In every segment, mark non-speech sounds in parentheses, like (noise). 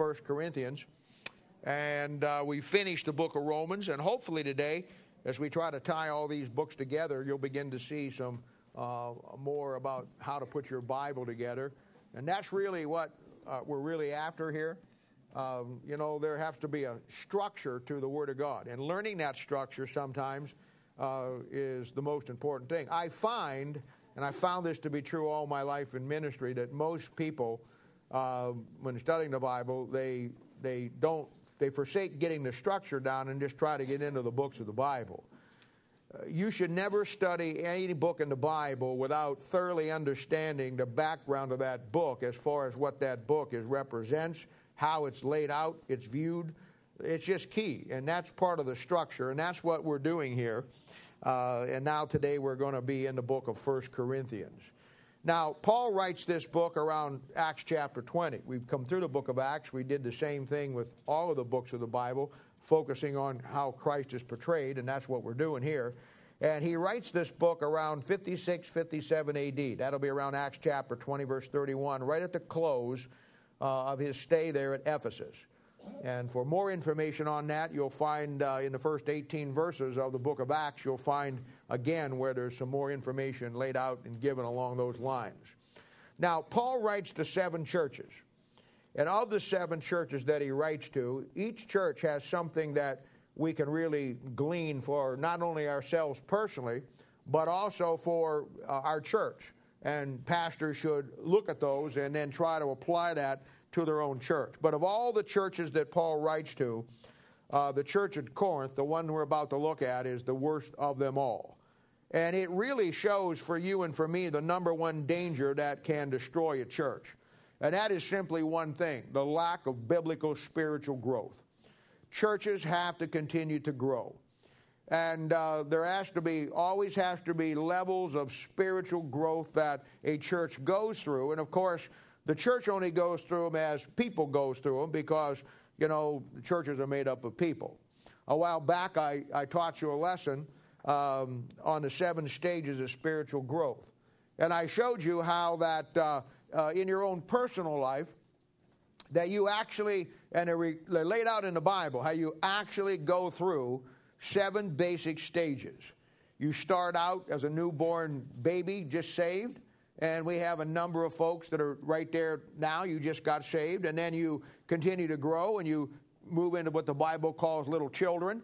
First Corinthians. And uh, we finished the book of Romans. And hopefully today, as we try to tie all these books together, you'll begin to see some uh, more about how to put your Bible together. And that's really what uh, we're really after here. Um, you know, there has to be a structure to the Word of God. And learning that structure sometimes uh, is the most important thing. I find, and I found this to be true all my life in ministry, that most people, uh, when studying the Bible, they, they don't, they forsake getting the structure down and just try to get into the books of the Bible. Uh, you should never study any book in the Bible without thoroughly understanding the background of that book as far as what that book is represents how it's laid out, it's viewed. It's just key, and that's part of the structure, and that's what we're doing here. Uh, and now today we're going to be in the book of First Corinthians. Now, Paul writes this book around Acts chapter 20. We've come through the book of Acts. We did the same thing with all of the books of the Bible, focusing on how Christ is portrayed, and that's what we're doing here. And he writes this book around 56, 57 AD. That'll be around Acts chapter 20, verse 31, right at the close uh, of his stay there at Ephesus. And for more information on that, you'll find uh, in the first 18 verses of the book of Acts, you'll find again where there's some more information laid out and given along those lines. Now, Paul writes to seven churches. And of the seven churches that he writes to, each church has something that we can really glean for not only ourselves personally, but also for uh, our church and pastors should look at those and then try to apply that to their own church. But of all the churches that Paul writes to, uh, the church at Corinth, the one we're about to look at, is the worst of them all. And it really shows for you and for me the number one danger that can destroy a church. And that is simply one thing the lack of biblical spiritual growth. Churches have to continue to grow. And uh, there has to be, always has to be levels of spiritual growth that a church goes through. And of course, the church only goes through them as people goes through them because, you know, churches are made up of people. A while back, I, I taught you a lesson um, on the seven stages of spiritual growth. And I showed you how that uh, uh, in your own personal life, that you actually, and they're, re- they're laid out in the Bible, how you actually go through seven basic stages. You start out as a newborn baby, just saved, and we have a number of folks that are right there now. You just got saved, and then you continue to grow and you move into what the Bible calls little children,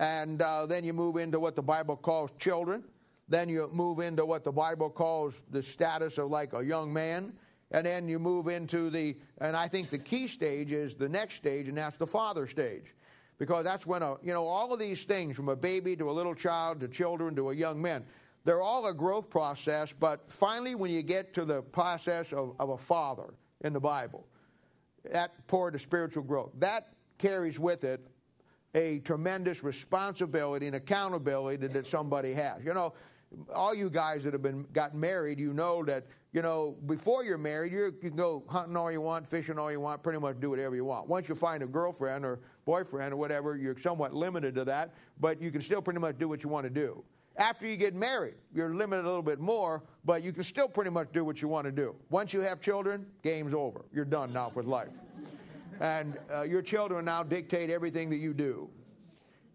and uh, then you move into what the Bible calls children. Then you move into what the Bible calls the status of like a young man. And then you move into the, and I think the key stage is the next stage, and that's the father stage because that's when a, you know all of these things from a baby to a little child to children to a young man they're all a growth process but finally when you get to the process of, of a father in the bible that part of spiritual growth that carries with it a tremendous responsibility and accountability that somebody has you know all you guys that have been gotten married you know that you know, before you're married, you can go hunting all you want, fishing all you want, pretty much do whatever you want. Once you find a girlfriend or boyfriend or whatever, you're somewhat limited to that, but you can still pretty much do what you want to do. After you get married, you're limited a little bit more, but you can still pretty much do what you want to do. Once you have children, game's over. You're done now with life. And uh, your children now dictate everything that you do.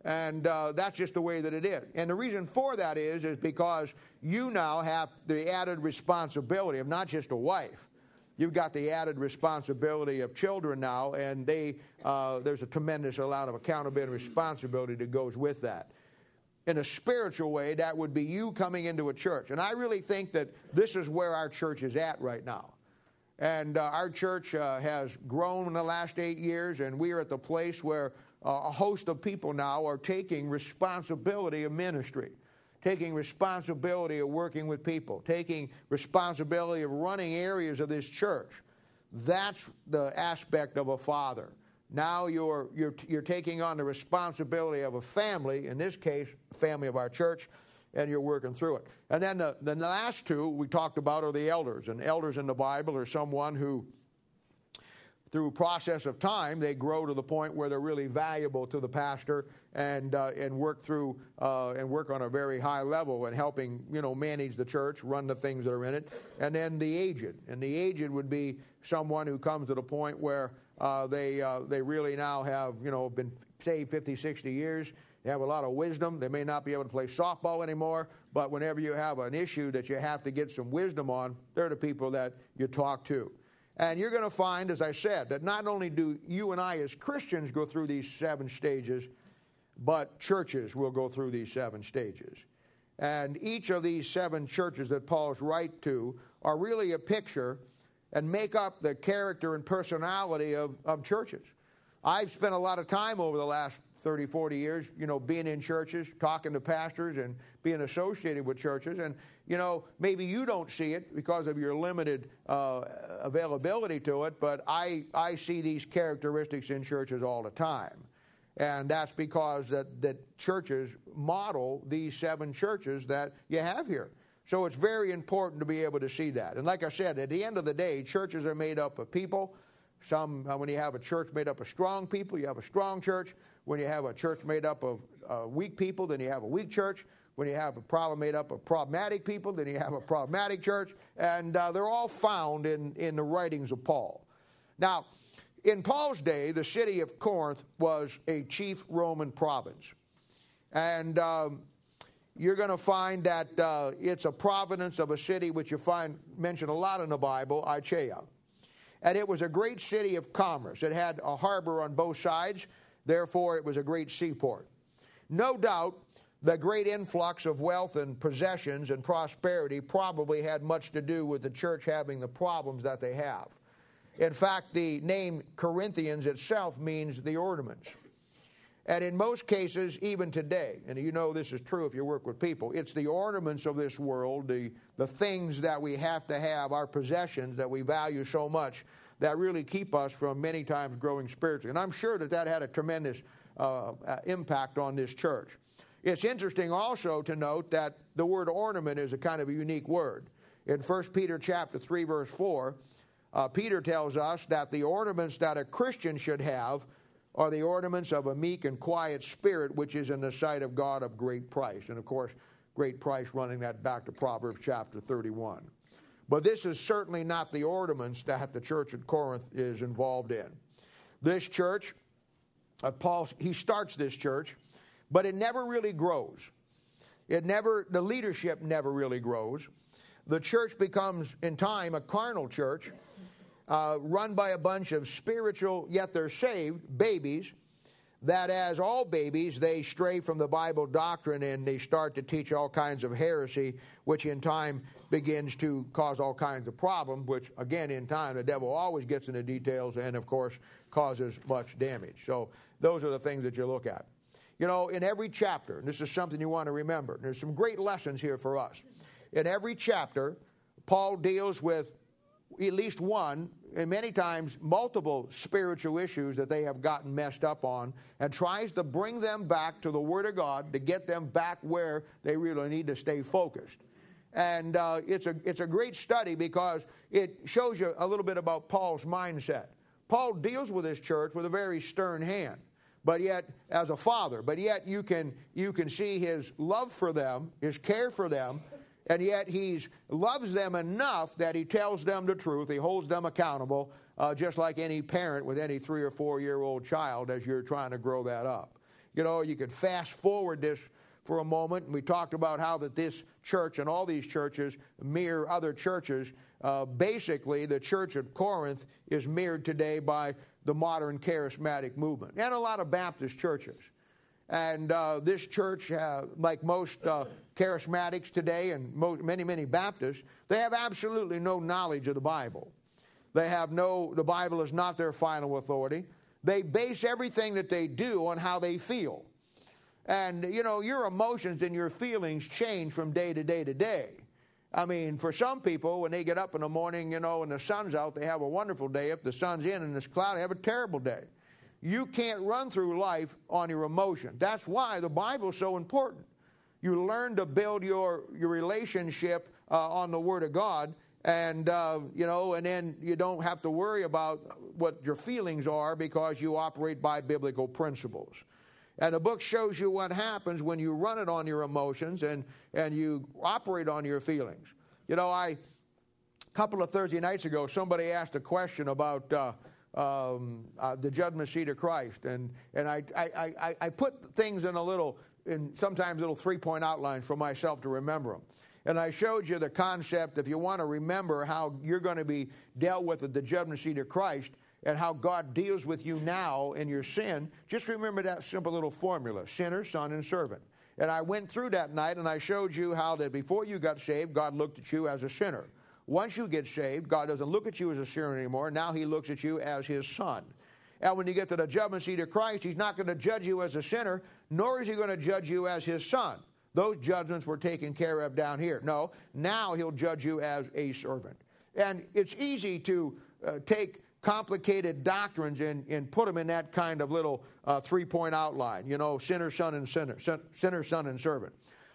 And uh, that's just the way that it is. And the reason for that is, is because you now have the added responsibility of not just a wife. You've got the added responsibility of children now, and they, uh, there's a tremendous amount of accountability and responsibility that goes with that. In a spiritual way, that would be you coming into a church. And I really think that this is where our church is at right now. And uh, our church uh, has grown in the last eight years, and we are at the place where uh, a host of people now are taking responsibility of ministry, taking responsibility of working with people, taking responsibility of running areas of this church. That's the aspect of a father. Now you're, you're, you're taking on the responsibility of a family, in this case, family of our church, and you're working through it. And then the, the last two we talked about are the elders. And elders in the Bible are someone who through process of time, they grow to the point where they're really valuable to the pastor and uh, and work through uh, and work on a very high level and helping you know manage the church, run the things that are in it, and then the aged. And the aged would be someone who comes to the point where uh, they uh, they really now have you know been saved 50, 60 years. They have a lot of wisdom. They may not be able to play softball anymore, but whenever you have an issue that you have to get some wisdom on, they're the people that you talk to. And you're going to find, as I said, that not only do you and I as Christians go through these seven stages, but churches will go through these seven stages. And each of these seven churches that Paul's write to are really a picture and make up the character and personality of, of churches. I've spent a lot of time over the last 30, 40 years, you know, being in churches, talking to pastors, and being associated with churches. And, you know, maybe you don't see it because of your limited uh, availability to it, but I, I see these characteristics in churches all the time. And that's because that, that churches model these seven churches that you have here. So it's very important to be able to see that. And like I said, at the end of the day, churches are made up of people. Some, uh, when you have a church made up of strong people, you have a strong church. When you have a church made up of uh, weak people, then you have a weak church. When you have a problem made up of problematic people, then you have a problematic church. And uh, they're all found in, in the writings of Paul. Now, in Paul's day, the city of Corinth was a chief Roman province. And um, you're going to find that uh, it's a province of a city which you find mentioned a lot in the Bible, Achaia. And it was a great city of commerce. It had a harbor on both sides, therefore, it was a great seaport. No doubt the great influx of wealth and possessions and prosperity probably had much to do with the church having the problems that they have. In fact, the name Corinthians itself means the ornaments. And in most cases, even today, and you know this is true if you work with people, it's the ornaments of this world, the, the things that we have to have, our possessions that we value so much, that really keep us from many times growing spiritually. And I'm sure that that had a tremendous uh, uh impact on this church. It's interesting also to note that the word ornament is a kind of a unique word. In 1 Peter chapter 3, verse 4, uh, Peter tells us that the ornaments that a Christian should have are the ornaments of a meek and quiet spirit, which is in the sight of God of great price. And of course, great price running that back to Proverbs chapter 31. But this is certainly not the ornaments that the church at Corinth is involved in. This church, uh, Paul, he starts this church, but it never really grows. It never, the leadership never really grows. The church becomes, in time, a carnal church uh, run by a bunch of spiritual, yet they're saved babies, that as all babies, they stray from the Bible doctrine and they start to teach all kinds of heresy, which in time begins to cause all kinds of problems, which again, in time, the devil always gets into details and, of course, causes much damage. So, those are the things that you look at. You know, in every chapter, and this is something you want to remember, there's some great lessons here for us. In every chapter, Paul deals with at least one, and many times multiple spiritual issues that they have gotten messed up on, and tries to bring them back to the Word of God to get them back where they really need to stay focused. And uh, it's, a, it's a great study because it shows you a little bit about Paul's mindset. Paul deals with his church with a very stern hand, but yet, as a father, but yet you can, you can see his love for them, his care for them, and yet he loves them enough that he tells them the truth. He holds them accountable, uh, just like any parent with any three or four year old child as you're trying to grow that up. You know, you could fast forward this for a moment, and we talked about how that this church and all these churches mirror other churches. Uh, basically, the church of Corinth is mirrored today by the modern charismatic movement and a lot of Baptist churches. And uh, this church, uh, like most uh, charismatics today and most, many, many Baptists, they have absolutely no knowledge of the Bible. They have no, the Bible is not their final authority. They base everything that they do on how they feel. And, you know, your emotions and your feelings change from day to day to day. I mean, for some people, when they get up in the morning, you know, and the sun's out, they have a wonderful day. If the sun's in and it's cloudy, they have a terrible day. You can't run through life on your emotion. That's why the Bible's so important. You learn to build your, your relationship uh, on the Word of God And, uh, you know, and then you don't have to worry about what your feelings are because you operate by biblical principles. And the book shows you what happens when you run it on your emotions and, and you operate on your feelings. You know, I, a couple of Thursday nights ago, somebody asked a question about uh, um, uh, the judgment seat of Christ. And, and I, I, I, I put things in a little, in sometimes little three point outlines for myself to remember them. And I showed you the concept, if you want to remember how you're going to be dealt with at the judgment seat of Christ and how God deals with you now in your sin, just remember that simple little formula sinner, son, and servant. And I went through that night and I showed you how that before you got saved, God looked at you as a sinner. Once you get saved, God doesn't look at you as a sinner anymore. Now He looks at you as His son. And when you get to the judgment seat of Christ, He's not going to judge you as a sinner, nor is He going to judge you as His son. Those judgments were taken care of down here. No, now He'll judge you as a servant. And it's easy to uh, take complicated doctrines and, and put them in that kind of little uh, three point outline, you know, sinner, son, and sinner, sinner, son, and servant.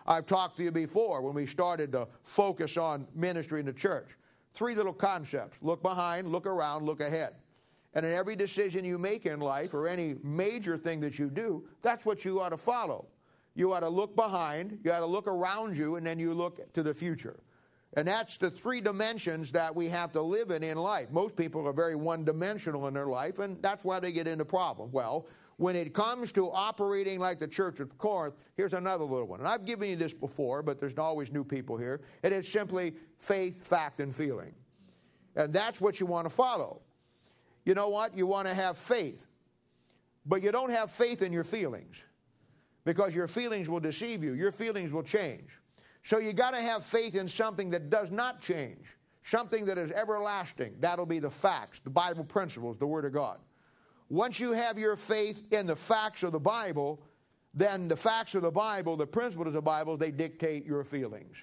I've talked to you before when we started to focus on ministry in the church. Three little concepts look behind, look around, look ahead. And in every decision you make in life or any major thing that you do, that's what you ought to follow. You ought to look behind, you ought to look around you, and then you look to the future. And that's the three dimensions that we have to live in in life. Most people are very one dimensional in their life, and that's why they get into problems. Well, when it comes to operating like the church of Corinth, here's another little one. And I've given you this before, but there's always new people here. And it's simply faith, fact, and feeling. And that's what you want to follow. You know what? You want to have faith. But you don't have faith in your feelings because your feelings will deceive you, your feelings will change. So you got to have faith in something that does not change, something that is everlasting. That'll be the facts, the Bible principles, the Word of God. Once you have your faith in the facts of the Bible, then the facts of the Bible, the principles of the Bible, they dictate your feelings.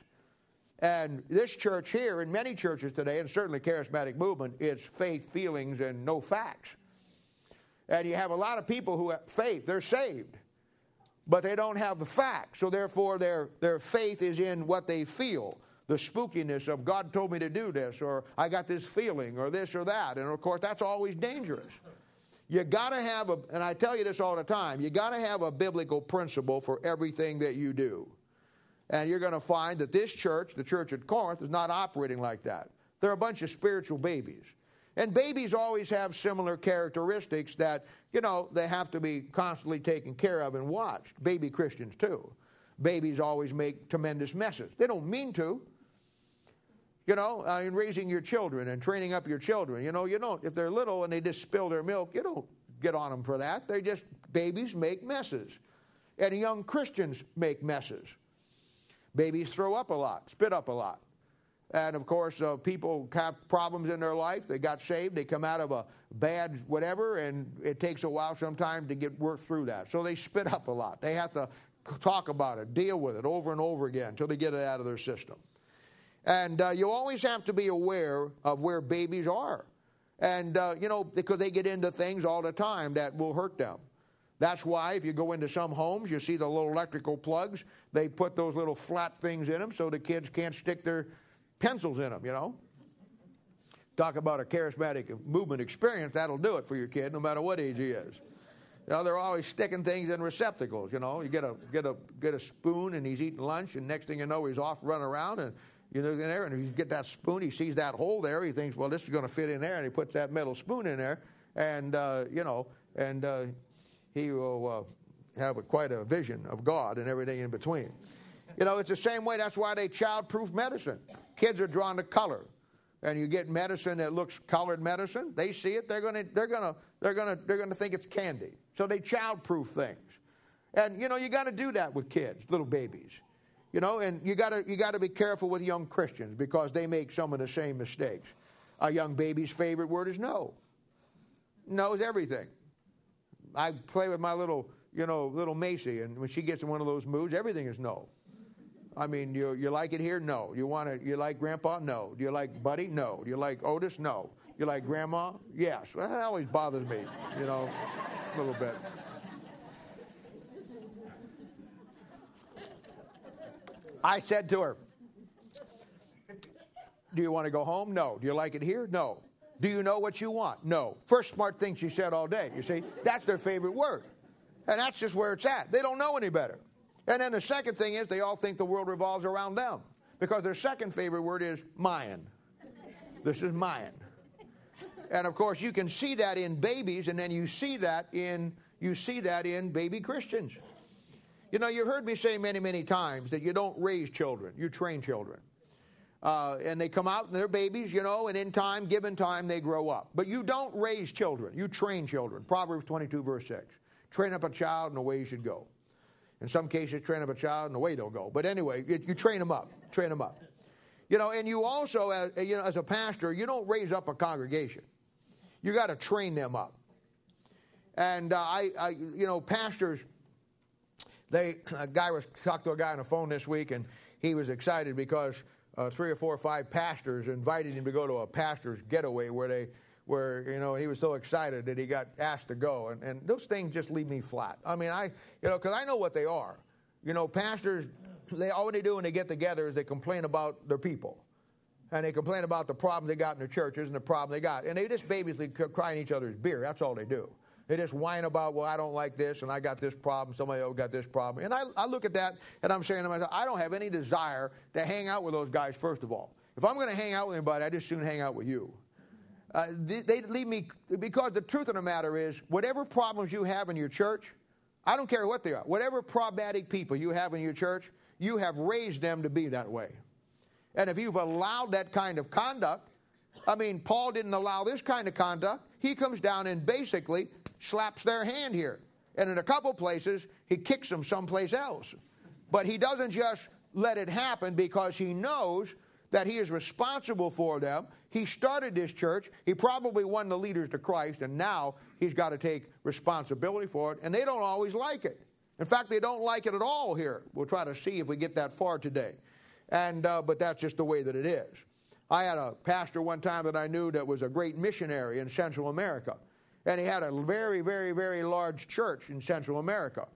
And this church here, and many churches today, and certainly charismatic movement, it's faith, feelings, and no facts. And you have a lot of people who have faith, they're saved but they don't have the facts. So therefore, their, their faith is in what they feel. The spookiness of God told me to do this, or I got this feeling, or this or that. And of course, that's always dangerous. You got to have a, and I tell you this all the time, you got to have a biblical principle for everything that you do. And you're going to find that this church, the church at Corinth, is not operating like that. They're a bunch of spiritual babies. And babies always have similar characteristics that, you know, they have to be constantly taken care of and watched. Baby Christians, too. Babies always make tremendous messes. They don't mean to. You know, uh, in raising your children and training up your children, you know, you don't, if they're little and they just spill their milk, you don't get on them for that. They're just, babies make messes. And young Christians make messes. Babies throw up a lot, spit up a lot. And of course, uh, people have problems in their life. They got saved, they come out of a bad whatever, and it takes a while sometimes to get worked through that. So they spit up a lot. They have to talk about it, deal with it over and over again until they get it out of their system. And uh, you always have to be aware of where babies are. And, uh, you know, because they get into things all the time that will hurt them. That's why if you go into some homes, you see the little electrical plugs. They put those little flat things in them so the kids can't stick their pencils in them, you know. Talk about a charismatic movement experience, that'll do it for your kid, no matter what age he is. You they're always sticking things in receptacles, you know. You get a, get a, get a spoon and he's eating lunch, and next thing you know, he's off running around, and you know, in there, and he get that spoon, he sees that hole there, he thinks, well, this is going to fit in there, and he puts that metal spoon in there, and, uh, you know, and uh, he will uh, have a, quite a vision of God and everything in between. You know, it's the same way. That's why they child-proof medicine. Kids are drawn to color, and you get medicine that looks colored medicine. They see it. They're gonna, they're gonna, they're gonna, they're gonna think it's candy. So they child-proof things. And you know, you got to do that with kids, little babies. You know, and you got to you got to be careful with young Christians because they make some of the same mistakes. A young baby's favorite word is no. Knows everything. I play with my little, you know, little Macy, and when she gets in one of those moods, everything is no. I mean, you, you like it here? No. You want to, you like grandpa? No. Do you like Buddy? No. Do you like Otis? No. You like grandma? Yes. Well, that always bothers me, you know, a little bit. I said to her, Do you want to go home? No. Do you like it here? No. Do you know what you want? No. First smart thing she said all day. You see, that's their favorite word. And that's just where it's at. They don't know any better. And then the second thing is they all think the world revolves around them because their second favorite word is mine. This is mine. And of course, you can see that in babies, and then you see that in you see that in baby Christians. You know, you've heard me say many, many times that you don't raise children, you train children. Uh, and they come out and they're babies, you know, and in time, given time, they grow up. But you don't raise children, you train children. Proverbs 22, verse 6. Train up a child in the way he should go. In some cases, train up a child in the way they'll go. But anyway, you, you train them up, train them up. You know, and you also, as, you know, as a pastor, you don't raise up a congregation. You got to train them up. And uh, I, I, you know, pastors, they, a guy was talked to a guy on the phone this week, and he was excited because uh, three or four or five pastors invited him to go to a pastor's getaway where they where you know he was so excited that he got asked to go. And, and those things just leave me flat. I mean i you know because i know what they are. You know pastors they all they do when they get together is they complain about their people. And they complain about the problems they got in their churches and the problem they got. And they just basically cry in each other's beer. That's all they do they just whine about, well, I don't like this, and I got this problem, somebody else got this problem. And I, I look at that, and I'm saying to myself, I don't have any desire to hang out with those guys, first of all. If I'm going to hang out with anybody, I just soon hang out with you. Uh, they, they leave me, because the truth of the matter is, whatever problems you have in your church, I don't care what they are, whatever problematic people you have in your church, you have raised them to be that way. And if you've allowed that kind of conduct, I mean, Paul didn't allow this kind of conduct. He comes down and basically slaps their hand here. And in a couple places, he kicks them someplace else. But he doesn't just let it happen because he knows that he is responsible for them. He started this church. He probably won the leaders to Christ, and now he's got to take responsibility for it. And they don't always like it. In fact, they don't like it at all here. We'll try to see if we get that far today. And, uh, but that's just the way that it is. I had a pastor one time that I knew that was a great missionary in Central America. And he had a very, very, very large church in Central America.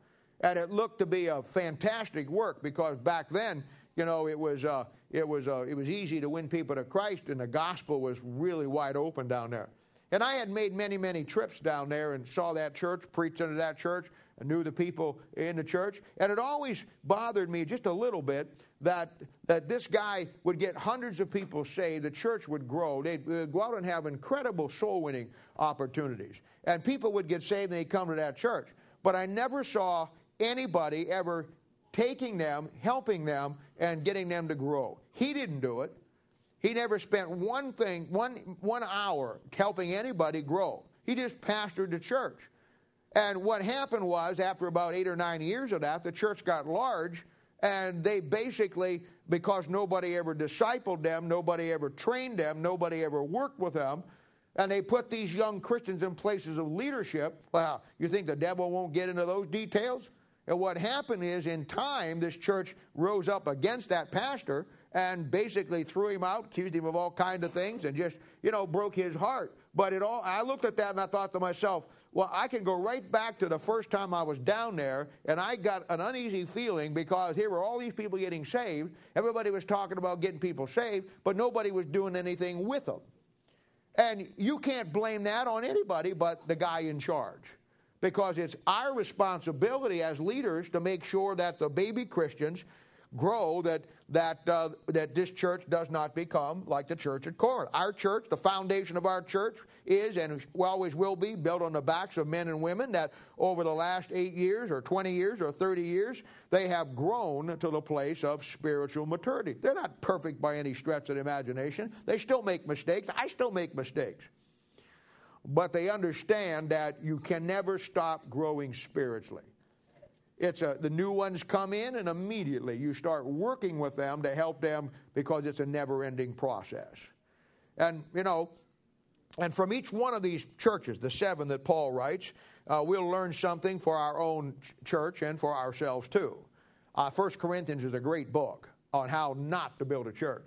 And it looked to be a fantastic work because back then, you know, it was, uh, it, was, uh, it was easy to win people to Christ, and the gospel was really wide open down there. And I had made many, many trips down there and saw that church, preached into that church, and knew the people in the church. And it always bothered me just a little bit that, that this guy would get hundreds of people saved, the church would grow, they'd, they'd go out and have incredible soul winning opportunities. And people would get saved and they'd come to that church. But I never saw anybody ever taking them, helping them, and getting them to grow. He didn't do it. He never spent one thing, one, one hour helping anybody grow. He just pastored the church. And what happened was, after about eight or nine years of that, the church got large, and they basically, because nobody ever discipled them, nobody ever trained them, nobody ever worked with them, and they put these young Christians in places of leadership. Well, you think the devil won't get into those details? And what happened is, in time, this church rose up against that pastor and basically threw him out, accused him of all kinds of things, and just, you know, broke his heart. But it all, I looked at that and I thought to myself, well, I can go right back to the first time I was down there, and I got an uneasy feeling because here were all these people getting saved. Everybody was talking about getting people saved, but nobody was doing anything with them. And you can't blame that on anybody but the guy in charge. Because it's our responsibility as leaders to make sure that the baby Christians grow that that uh, that this church does not become like the church at Corinth. Our church, the foundation of our church, is and always will be built on the backs of men and women that over the last eight years, or twenty years, or thirty years, they have grown to the place of spiritual maturity. They're not perfect by any stretch of the imagination. They still make mistakes. I still make mistakes. But they understand that you can never stop growing spiritually. It's a, the new ones come in, and immediately you start working with them to help them because it's a never ending process. And, you know, and from each one of these churches, the seven that Paul writes, uh, we'll learn something for our own ch- church and for ourselves too. Uh, 1 Corinthians is a great book on how not to build a church.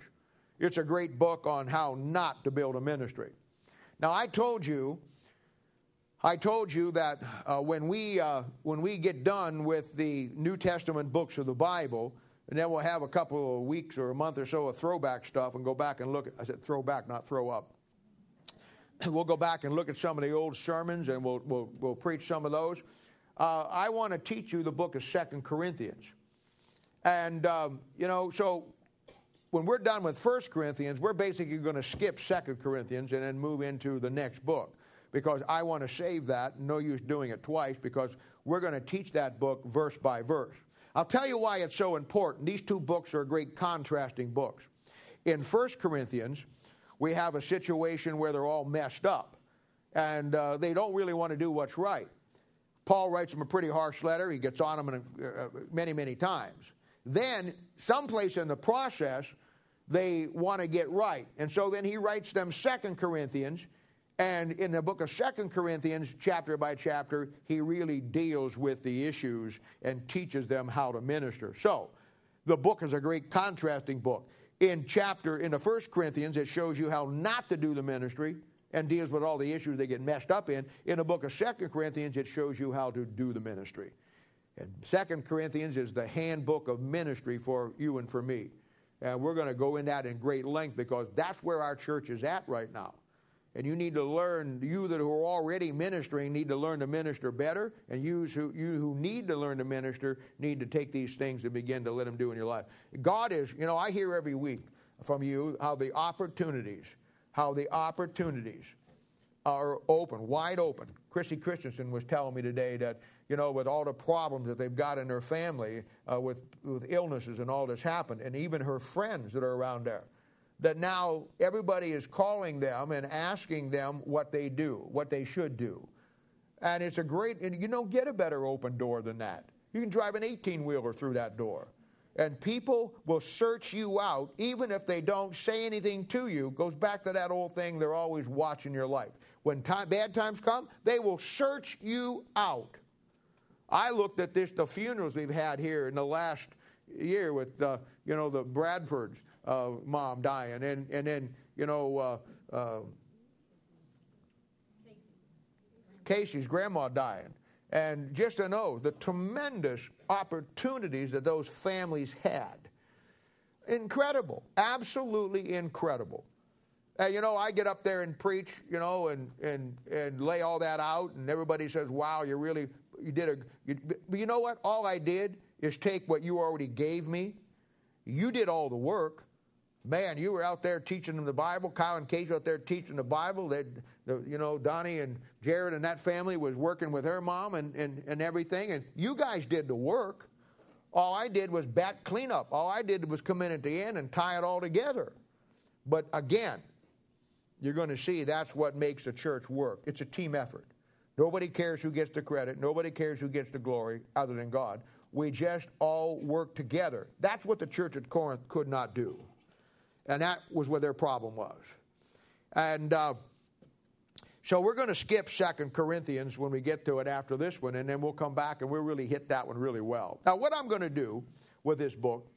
It's a great book on how not to build a ministry. Now, I told you I told you that uh, when, we, uh, when we get done with the New Testament books of the Bible, And then we'll have a couple of weeks or a month or so of throwback stuff and go back and look at, I said throwback, not throw up. (clears throat) We'll go back and look at some of the old sermons and we'll, we'll, we'll preach some of those. Uh, I want to teach you the book of Second Corinthians. And, um, you know, so when we're done with First Corinthians, we're basically going to skip Second Corinthians and then move into the next book because I want to save that. No use doing it twice because we're going to teach that book verse by verse. I'll tell you why it's so important. These two books are great contrasting books. In First Corinthians, we have a situation where they're all messed up and uh, they don't really want to do what's right. Paul writes them a pretty harsh letter. He gets on them uh, many, many times. Then, someplace in the process, they want to get right. And so then he writes them Second Corinthians. And in the book of Second Corinthians, chapter by chapter, he really deals with the issues and teaches them how to minister. So, the book is a great contrasting book. In chapter, in the First Corinthians, it shows you how not to do the ministry and deals with all the issues they get messed up in. In the book of Second Corinthians, it shows you how to do the ministry. And Second Corinthians is the handbook of ministry for you and for me. And we're going to go in that in great length because that's where our church is at right now. And you need to learn, you that are already ministering need to learn to minister better. And you who, you who need to learn to minister need to take these things and begin to let them do in your life. God is, you know, I hear every week from you how the opportunities, how the opportunities are open, wide open. Chrissy Christensen was telling me today that, you know, with all the problems that they've got in their family, uh, with, with illnesses and all that's happened, and even her friends that are around there, that now everybody is calling them and asking them what they do, what they should do. And it's a great, and you don't get a better open door than that. You can drive an 18 wheeler through that door. And people will search you out, even if they don't say anything to you. Goes back to that old thing, they're always watching your life. When time, bad times come, they will search you out. I looked at this, the funerals we've had here in the last year with, uh, you know, the Bradfords uh, mom dying, and, and then, you know, uh, uh Casey's grandma dying. And just to know the tremendous opportunities that those families had. Incredible, absolutely incredible. Uh, you know, I get up there and preach, you know, and, and, and lay all that out, and everybody says, wow, you really, you did a, you, but you know what? All I did is take what you already gave me. You did all the work. Man, you were out there teaching them the Bible. Kyle and Kate were out there teaching the Bible. They, the, you know, Donnie and Jared and that family was working with her mom and, and, and everything. And you guys did the work. All I did was back cleanup. All I did was come in at the end and tie it all together. But again, you're going to see that's what makes a church work. It's a team effort. Nobody cares who gets the credit. Nobody cares who gets the glory other than God. We just all work together. That's what the church at Corinth could not do. And that was where their problem was. And uh, so we're going to skip Second Corinthians when we get to it after this one, and then we'll come back and we'll really hit that one really well. Now, what I'm going to do with this book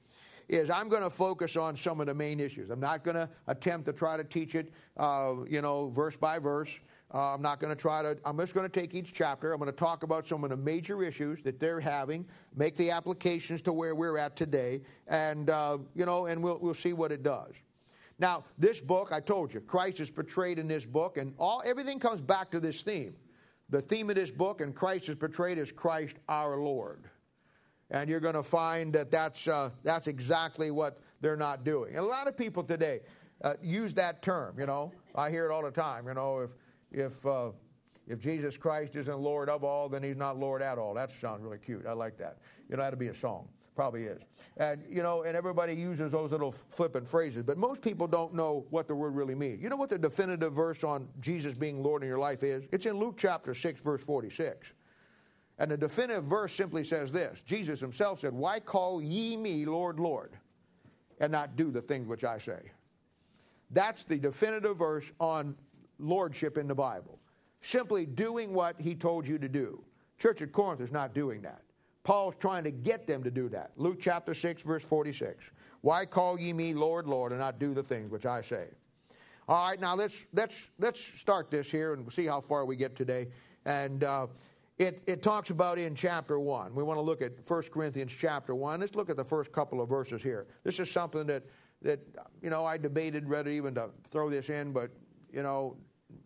is I'm going to focus on some of the main issues. I'm not going to attempt to try to teach it, uh, you know, verse by verse. Uh, I'm not going to try to, I'm just going to take each chapter. I'm going to talk about some of the major issues that they're having, make the applications to where we're at today, and, uh, you know, and we'll, we'll see what it does. Now, this book, I told you, Christ is portrayed in this book, and all everything comes back to this theme. The theme of this book, and Christ is portrayed as Christ our Lord. And you're going to find that that's, uh, that's exactly what they're not doing. And a lot of people today uh, use that term, you know. I hear it all the time, you know, if, if, uh, if Jesus Christ isn't Lord of all, then he's not Lord at all. That sounds really cute. I like that. You know, that'd be a song. Probably is. And, you know, and everybody uses those little flippant phrases, but most people don't know what the word really means. You know what the definitive verse on Jesus being Lord in your life is? It's in Luke chapter 6, verse 46. And the definitive verse simply says this Jesus himself said, Why call ye me Lord, Lord, and not do the things which I say? That's the definitive verse on lordship in the Bible. Simply doing what he told you to do. Church at Corinth is not doing that. Paul's trying to get them to do that. Luke chapter 6, verse 46. Why call ye me Lord, Lord, and not do the things which I say? All right, now let's, let's, let's start this here and see how far we get today. And uh, it, it talks about in chapter 1. We want to look at 1 Corinthians chapter 1. Let's look at the first couple of verses here. This is something that, that you know, I debated whether even to throw this in, but, you know,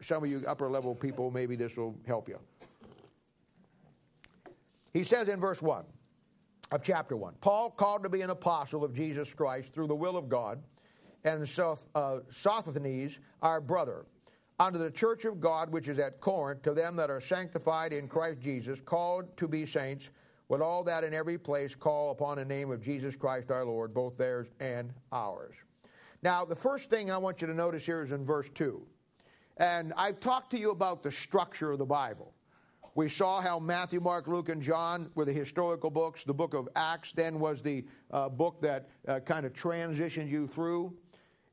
some of you upper level people, maybe this will help you. He says in verse 1 of chapter 1 Paul, called to be an apostle of Jesus Christ through the will of God, and Soth, uh, Sosthenes, our brother, unto the church of God which is at Corinth, to them that are sanctified in Christ Jesus, called to be saints, with all that in every place call upon the name of Jesus Christ our Lord, both theirs and ours. Now, the first thing I want you to notice here is in verse 2. And I've talked to you about the structure of the Bible. We saw how Matthew, Mark, Luke, and John were the historical books. The book of Acts then was the uh, book that uh, kind of transitioned you through.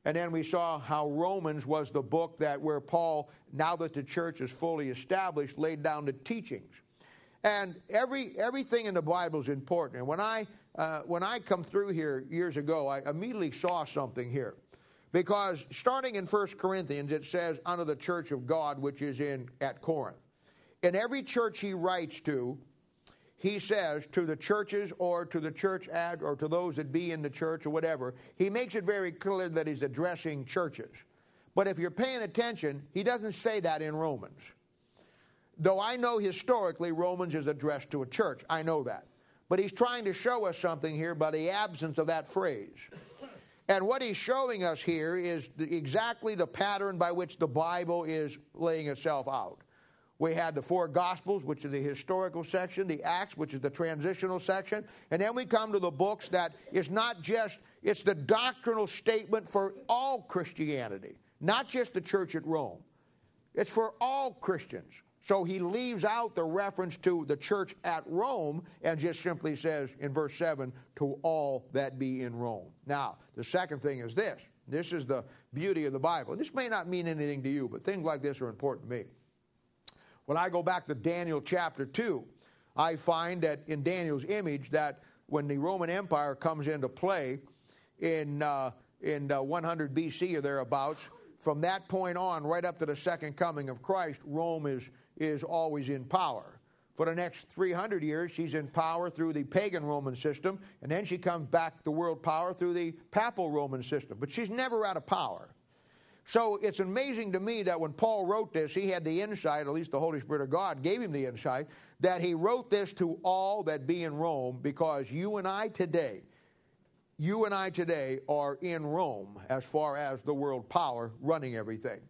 And then we saw how Romans was the book that where Paul, now that the church is fully established, laid down the teachings. And every everything in the Bible is important. And when I uh, when I come through here years ago, I immediately saw something here. Because starting in 1 Corinthians, it says, unto the church of God which is in at Corinth. In every church he writes to, he says to the churches or to the church ad or to those that be in the church or whatever, he makes it very clear that he's addressing churches. But if you're paying attention, he doesn't say that in Romans. Though I know historically Romans is addressed to a church, I know that. But he's trying to show us something here by the absence of that phrase. And what he's showing us here is the, exactly the pattern by which the Bible is laying itself out. We had the four Gospels, which is the historical section, the Acts, which is the transitional section, and then we come to the books that is not just, it's the doctrinal statement for all Christianity, not just the church at Rome. It's for all Christians. So he leaves out the reference to the church at Rome and just simply says in verse 7 to all that be in Rome. Now, the second thing is this this is the beauty of the Bible. And this may not mean anything to you, but things like this are important to me. When I go back to Daniel chapter 2, I find that in Daniel's image that when the Roman Empire comes into play in, uh, in uh, 100 BC or thereabouts, from that point on, right up to the second coming of Christ, Rome is is always in power. For the next 300 years, she's in power through the pagan Roman system, and then she comes back to world power through the papal Roman system. But she's never out of power. So it's amazing to me that when Paul wrote this, he had the insight, at least the Holy Spirit of God gave him the insight, that he wrote this to all that be in Rome because you and I today, you and I today are in Rome as far as the world power running everything.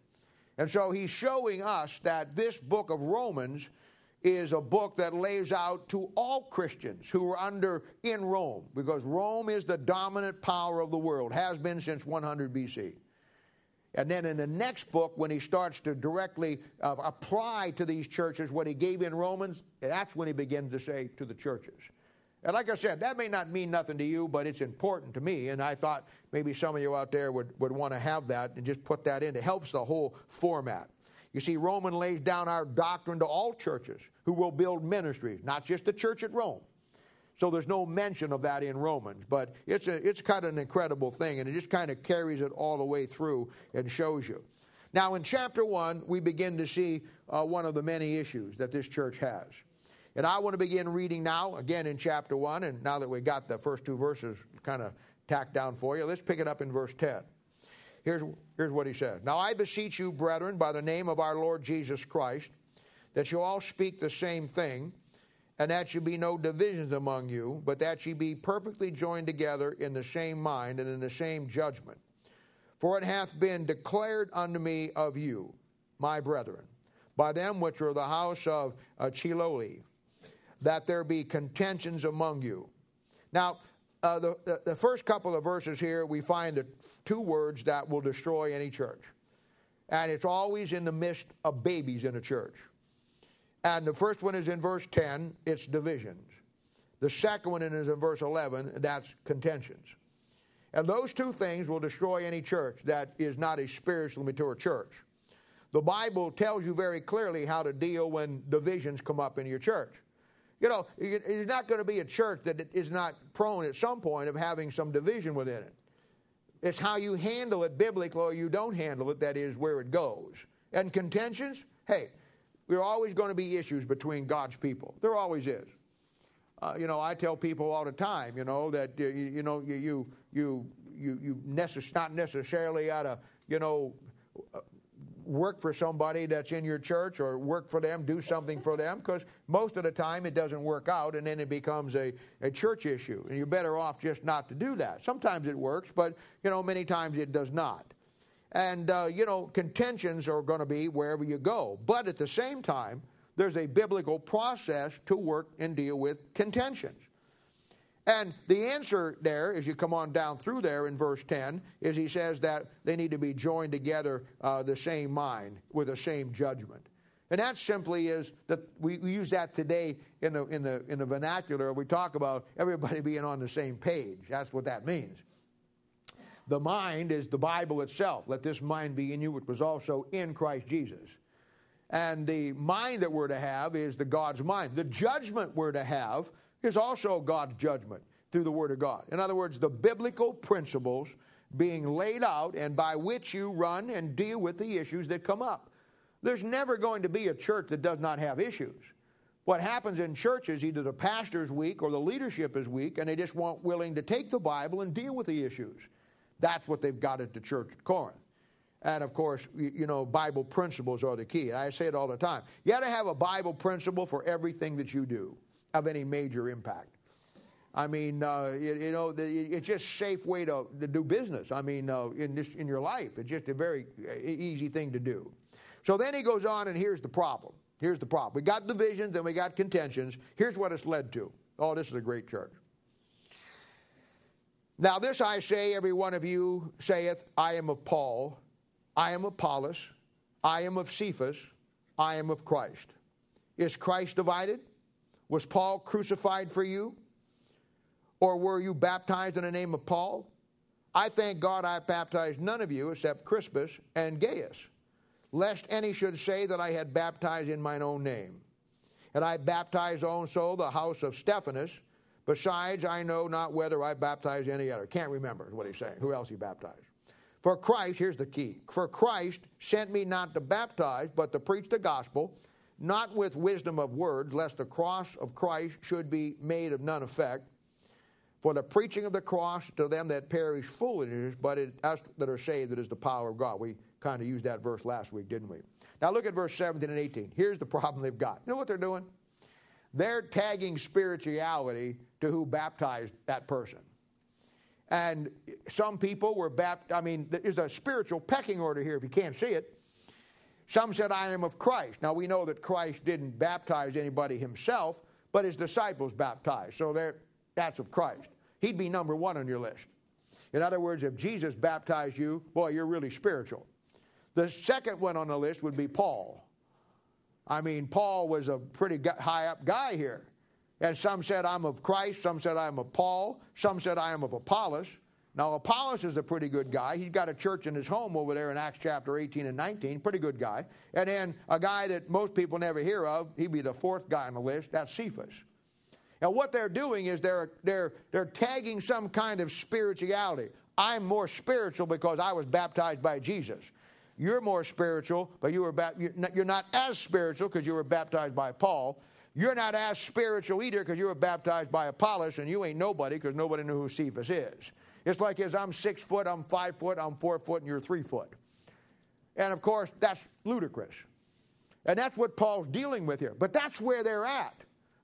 And so he's showing us that this book of Romans is a book that lays out to all Christians who are under in Rome, because Rome is the dominant power of the world, has been since 100 BC. And then in the next book, when he starts to directly uh, apply to these churches what he gave in Romans, that's when he begins to say to the churches. And like I said, that may not mean nothing to you, but it's important to me. And I thought maybe some of you out there would, would want to have that and just put that in. It helps the whole format. You see, Roman lays down our doctrine to all churches who will build ministries, not just the church at Rome. So there's no mention of that in Romans, but it's, a, it's kind of an incredible thing, and it just kind of carries it all the way through and shows you. Now, in chapter 1, we begin to see uh, one of the many issues that this church has. And I want to begin reading now, again in chapter 1. And now that we got the first two verses kind of tacked down for you, let's pick it up in verse 10. Here's, here's what he says Now I beseech you, brethren, by the name of our Lord Jesus Christ, that you all speak the same thing, and that you be no divisions among you, but that ye be perfectly joined together in the same mind and in the same judgment. For it hath been declared unto me of you, my brethren, by them which are the house of uh, Chloe, that there be contentions among you. Now, uh, the, the, the first couple of verses here, we find the two words that will destroy any church. And it's always in the midst of babies in a church. And the first one is in verse 10, it's divisions. The second one is in verse 11, that's contentions. And those two things will destroy any church that is not a spiritually mature church. The Bible tells you very clearly how to deal when divisions come up in your church. You know, it's not going to be a church that is not prone at some point of having some division within it. It's how you handle it biblically or you don't handle it that is where it goes. And contentions, hey, There are always going to be issues between God's people. There always is. Uh, you know, I tell people all the time, you know, that uh, you, you, know you you you you, you necess- not necessarily out of you know uh, work for somebody that's in your church or work for them, do something for them, because most of the time it doesn't work out and then it becomes a, a church issue. And you're better off just not to do that. Sometimes it works, but, you know, many times it does not. And, uh, you know, contentions are going to be wherever you go. But at the same time, there's a biblical process to work and deal with contentions. And the answer there, as you come on down through there in verse 10, is he says that they need to be joined together, uh, the same mind, with the same judgment. And that simply is that we, we use that today in the, in, the, in the vernacular. We talk about everybody being on the same page. That's what that means. The mind is the Bible itself. Let this mind be in you, which was also in Christ Jesus. And the mind that we're to have is the God's mind. The judgment we're to have is also God's judgment through the Word of God. In other words, the biblical principles being laid out and by which you run and deal with the issues that come up. There's never going to be a church that does not have issues. What happens in churches, either the pastor's weak or the leadership is weak, and they just weren't willing to take the Bible and deal with the issues. That's what they've got at the church at Corinth. And of course, you know, Bible principles are the key. I say it all the time. You got to have a Bible principle for everything that you do of any major impact. I mean, uh, you, you, know, the, it's just safe way to, to do business. I mean, uh, in, this, in your life, it's just a very uh, easy thing to do. So then he goes on, and here's the problem. Here's the problem. We got divisions and we got contentions. Here's what it's led to. Oh, this is a great church. Now, this I say, every one of you saith, I am of Paul, I am of Apollos, I am of Cephas, I am of Christ. Is Christ divided? Was Paul crucified for you? Or were you baptized in the name of Paul? I thank God I baptized none of you except Crispus and Gaius, lest any should say that I had baptized in mine own name. And I baptized also the house of Stephanas. Besides, I know not whether I baptized any other. Can't remember what he's saying. Who else he baptized? For Christ, here's the key. For Christ sent me not to baptize, but to preach the gospel not with wisdom of words, lest the cross of Christ should be made of none effect. For the preaching of the cross to them that perish foolishness, but it, us that are saved, it is the power of God. We kind of used that verse last week, didn't we? Now look at verse 17 and 18. Here's the problem they've got. You know what they're doing? They're tagging spirituality to who baptized that person. And some people were baptized. I mean, there's a spiritual pecking order here if you can't see it. Some said, I am of Christ. Now we know that Christ didn't baptize anybody himself, but his disciples baptized. So that's of Christ. He'd be number one on your list. In other words, if Jesus baptized you, boy, you're really spiritual. The second one on the list would be Paul. I mean, Paul was a pretty high up guy here. And some said, I'm of Christ. Some said, I'm of Paul. Some said, I am of Apollos. Now, Apollos is a pretty good guy. He's got a church in his home over there in Acts chapter 18 and 19. Pretty good guy. And then a guy that most people never hear of, he'd be the fourth guy on the list, that's Cephas. Now, what they're doing is they're, they're, they're tagging some kind of spirituality. I'm more spiritual because I was baptized by Jesus. You're more spiritual, but you were you're not as spiritual because you were baptized by Paul. You're not as spiritual either because you were baptized by Apollos, and you ain't nobody because nobody knew who Cephas is. It's like as I'm six foot, I'm five foot, I'm four foot, and you're three foot. And of course, that's ludicrous. And that's what Paul's dealing with here. But that's where they're at.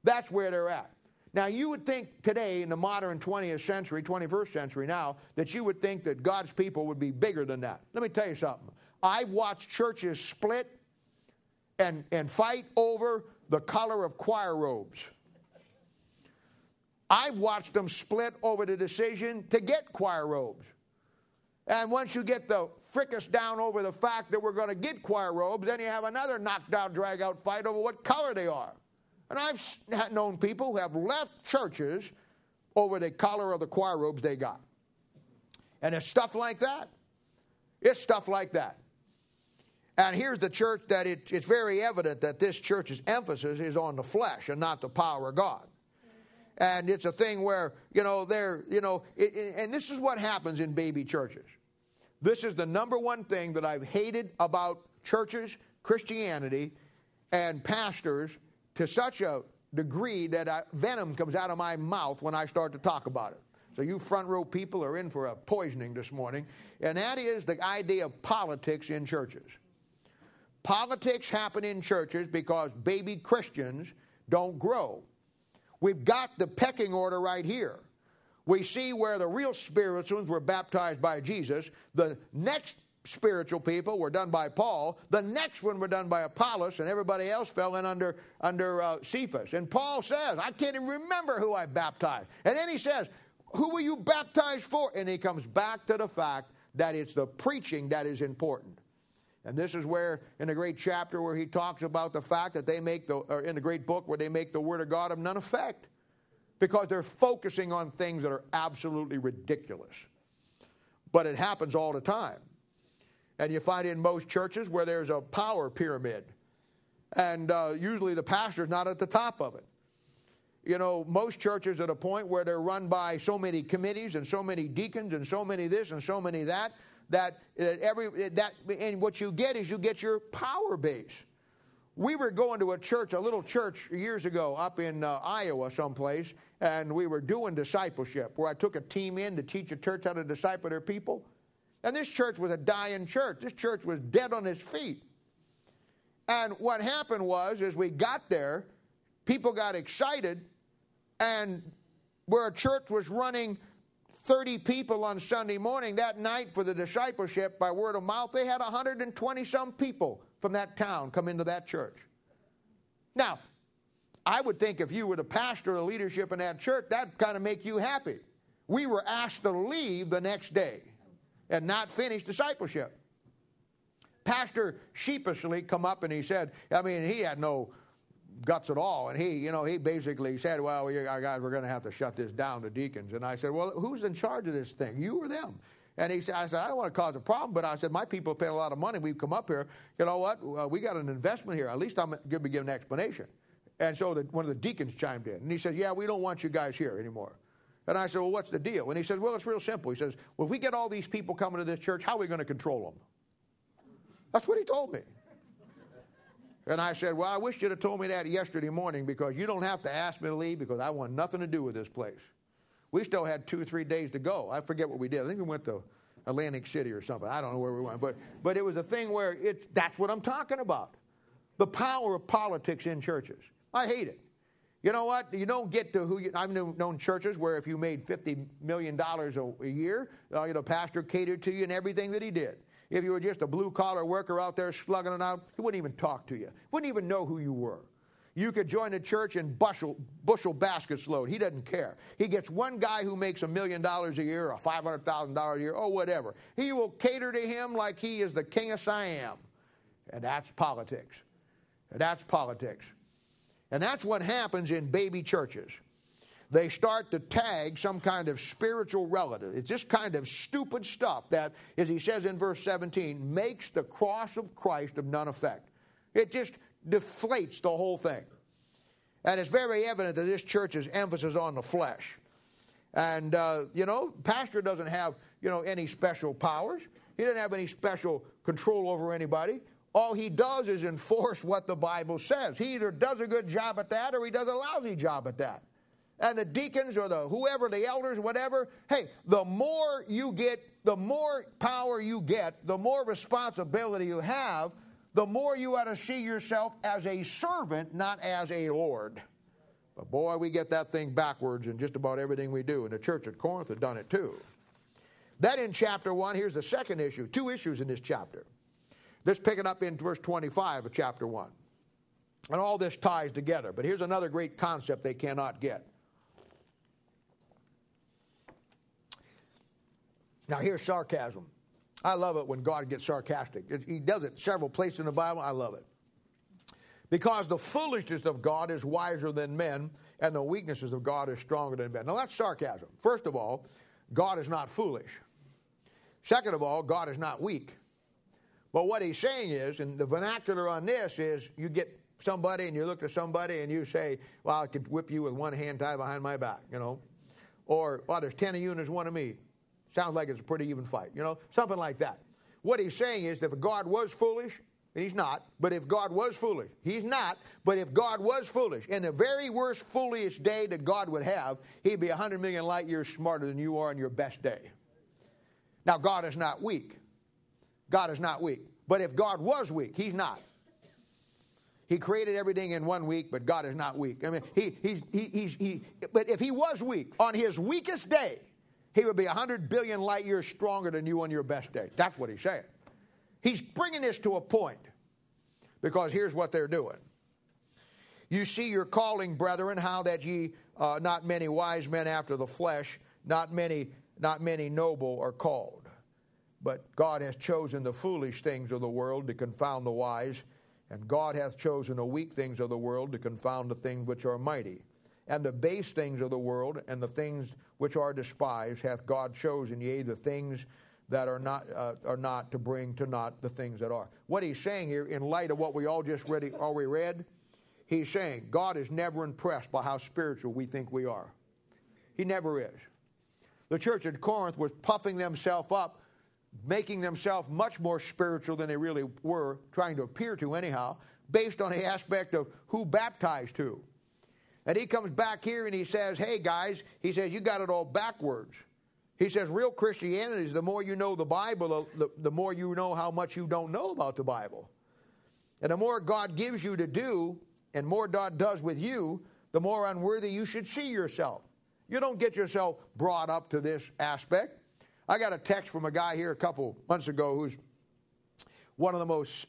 That's where they're at. Now, you would think today, in the modern 20th century, 21st century now, that you would think that God's people would be bigger than that. Let me tell you something. I've watched churches split and, and fight over the color of choir robes. I've watched them split over the decision to get choir robes. And once you get the fricas down over the fact that we're going to get choir robes, then you have another knockdown, drag out fight over what color they are. And I've known people who have left churches over the color of the choir robes they got. And it's stuff like that. It's stuff like that. And here's the church that it, it's very evident that this church's emphasis is on the flesh and not the power of God and it's a thing where you know they're you know it, it, and this is what happens in baby churches this is the number one thing that i've hated about churches christianity and pastors to such a degree that I, venom comes out of my mouth when I start to talk about it. So, you front row people are in for a poisoning this morning, and that is the idea of politics in churches. Politics happen in churches because baby Christians don't grow. We've got the pecking order right here. We see where the real spirituals were baptized by Jesus. The next spiritual people were done by Paul. The next one were done by Apollos, and everybody else fell in under, under uh, Cephas. And Paul says, I can't even remember who I baptized. And then he says, Who were you baptized for? And he comes back to the fact that it's the preaching that is important. And this is where, in the great chapter where he talks about the fact that they make the, or in the great book where they make the Word of God of none effect because they're focusing on things that are absolutely ridiculous. But it happens all the time. And you find in most churches where there's a power pyramid. And uh, usually the pastor's not at the top of it. You know, most churches at a point where they're run by so many committees and so many deacons and so many this and so many that, that every that and what you get is you get your power base. We were going to a church, a little church years ago up in uh, Iowa someplace, and we were doing discipleship where I took a team in to teach a church how to disciple their people. And this church was a dying church. This church was dead on its feet. And what happened was, as we got there, people got excited, and where a church was running 30 people on Sunday morning, that night for the discipleship by word of mouth, they had 120 some people from that town come into that church. Now, I would think if you were the pastor or leadership in that church, that'd kind of make you happy. We were asked to leave the next day and not finish discipleship. Pastor sheepishly come up and he said, I mean, he had no guts at all. And he, you know, he basically said, well, we, our guys, we're going to have to shut this down to deacons. And I said, well, who's in charge of this thing? You or them? And he said, I said, I don't want to cause a problem, but I said, my people pay a lot of money. We've come up here. You know what? Uh, we got an investment here. At least I'm going to give an explanation. And so the, one of the deacons chimed in. And he said, yeah, we don't want you guys here anymore. And I said, Well, what's the deal? And he says, Well, it's real simple. He says, Well, if we get all these people coming to this church, how are we going to control them? That's what he told me. And I said, Well, I wish you'd have told me that yesterday morning because you don't have to ask me to leave because I want nothing to do with this place. We still had two or three days to go. I forget what we did. I think we went to Atlantic City or something. I don't know where we went. But, but it was a thing where it's, that's what I'm talking about the power of politics in churches. I hate it. You know what? You don't get to who you, I've known churches where if you made $50 million a, year, uh, you know, pastor catered to you and everything that he did. If you were just a blue collar worker out there slugging it out, he wouldn't even talk to you, wouldn't even know who you were. You could join a church in bushel, bushel baskets load. He doesn't care. He gets one guy who makes a million dollars a year or $500,000 a year or whatever. He will cater to him like he is the king of Siam. And that's politics. And that's politics. And that's what happens in baby churches. They start to tag some kind of spiritual relative. It's this kind of stupid stuff that, as he says in verse 17, makes the cross of Christ of none effect. It just deflates the whole thing. And it's very evident that this church's emphasis on the flesh. And, uh, you know, pastor doesn't have, you know, any special powers. He doesn't have any special control over anybody. All he does is enforce what the Bible says. He either does a good job at that or he does a lousy job at that. And the deacons or the whoever, the elders, whatever, hey, the more you get, the more power you get, the more responsibility you have, the more you ought to see yourself as a servant, not as a Lord. But boy, we get that thing backwards in just about everything we do. And the church at Corinth had done it too. That in chapter 1, here's the second issue. Two issues in this chapter. Let's pick it up in verse 25 of chapter 1. And all this ties together. But here's another great concept they cannot get. Now, here's sarcasm. I love it when God gets sarcastic. He does it several places in the Bible. I love it. Because the foolishness of God is wiser than men, and the weaknesses of God is stronger than men. Now, that's sarcasm. First of all, God is not foolish. Second of all, God is not weak. But what he's saying is, and the vernacular on this is, you get somebody and you look at somebody and you say, well, I could whip you with one hand tied behind my back, you know. Or, well, there's 10 of you and there's one of me. Sounds like it's a pretty even fight, you know, something like that. What he's saying is that if God was foolish, and he's not, but if God was foolish, he's not, but if God was foolish, in the very worst, foolish day that God would have, he'd be 100 million light years smarter than you are in your best day. Now, God is not weak. God is not weak. But if God was weak, he's not. He created everything in one week, but God is not weak. I mean, he, he's, he, he's, he, but if he was weak, on his weakest day, he would be 100 billion light years stronger than you on your best day. That's what he's saying. He's bringing this to a point because here's what they're doing. You see your calling, brethren, how that ye uh, not many wise men after the flesh, not many, not many noble are called. But God has chosen the foolish things of the world to confound the wise, and God hath chosen the weak things of the world to confound the things which are mighty. And the base things of the world and the things which are despised hath God chosen, yea, the things that are not, uh, are not to bring to naught the things that are. What he's saying here, in light of what we all just read, already read, he's saying God is never impressed by how spiritual we think we are. He never is. The church at Corinth was puffing themselves up, making themselves much more spiritual than they really were, trying to appear to anyhow, based on the aspect of who baptized who. And he comes back here and he says, Hey guys, he says, you got it all backwards. He says, real Christianity is the more you know the Bible, the, the more you know how much you don't know about the Bible. And the more God gives you to do, and more God does with you, the more unworthy you should see yourself. You don't get yourself brought up to this aspect. I got a text from a guy here a couple months ago who's one of the most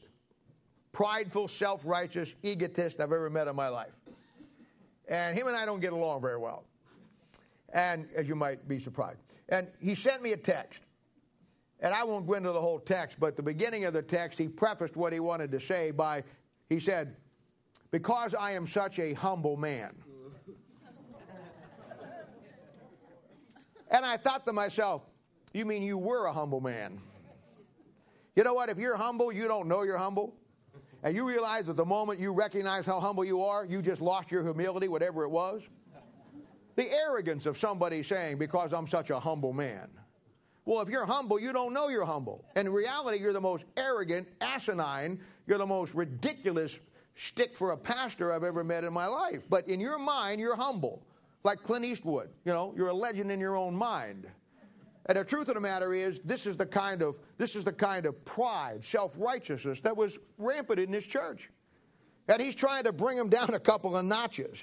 prideful, self righteous egotists I've ever met in my life. And him and I don't get along very well. And as you might be surprised. And he sent me a text. And I won't go into the whole text, but the beginning of the text, he prefaced what he wanted to say by, he said, Because I am such a humble man. and I thought to myself, You mean you were a humble man? You know what? If you're humble, you don't know you're humble. And you realize that the moment you recognize how humble you are, you just lost your humility, whatever it was. The arrogance of somebody saying, because I'm such a humble man. Well, if you're humble, you don't know you're humble. And in reality, you're the most arrogant, asinine, you're the most ridiculous stick for a pastor I've ever met in my life. But in your mind, you're humble, like Clint Eastwood. You know, you're a legend in your own mind. And the truth of the matter is, this is the kind of this is the kind of pride, self-righteousness that was rampant in this church. And he's trying to bring them down a couple of notches.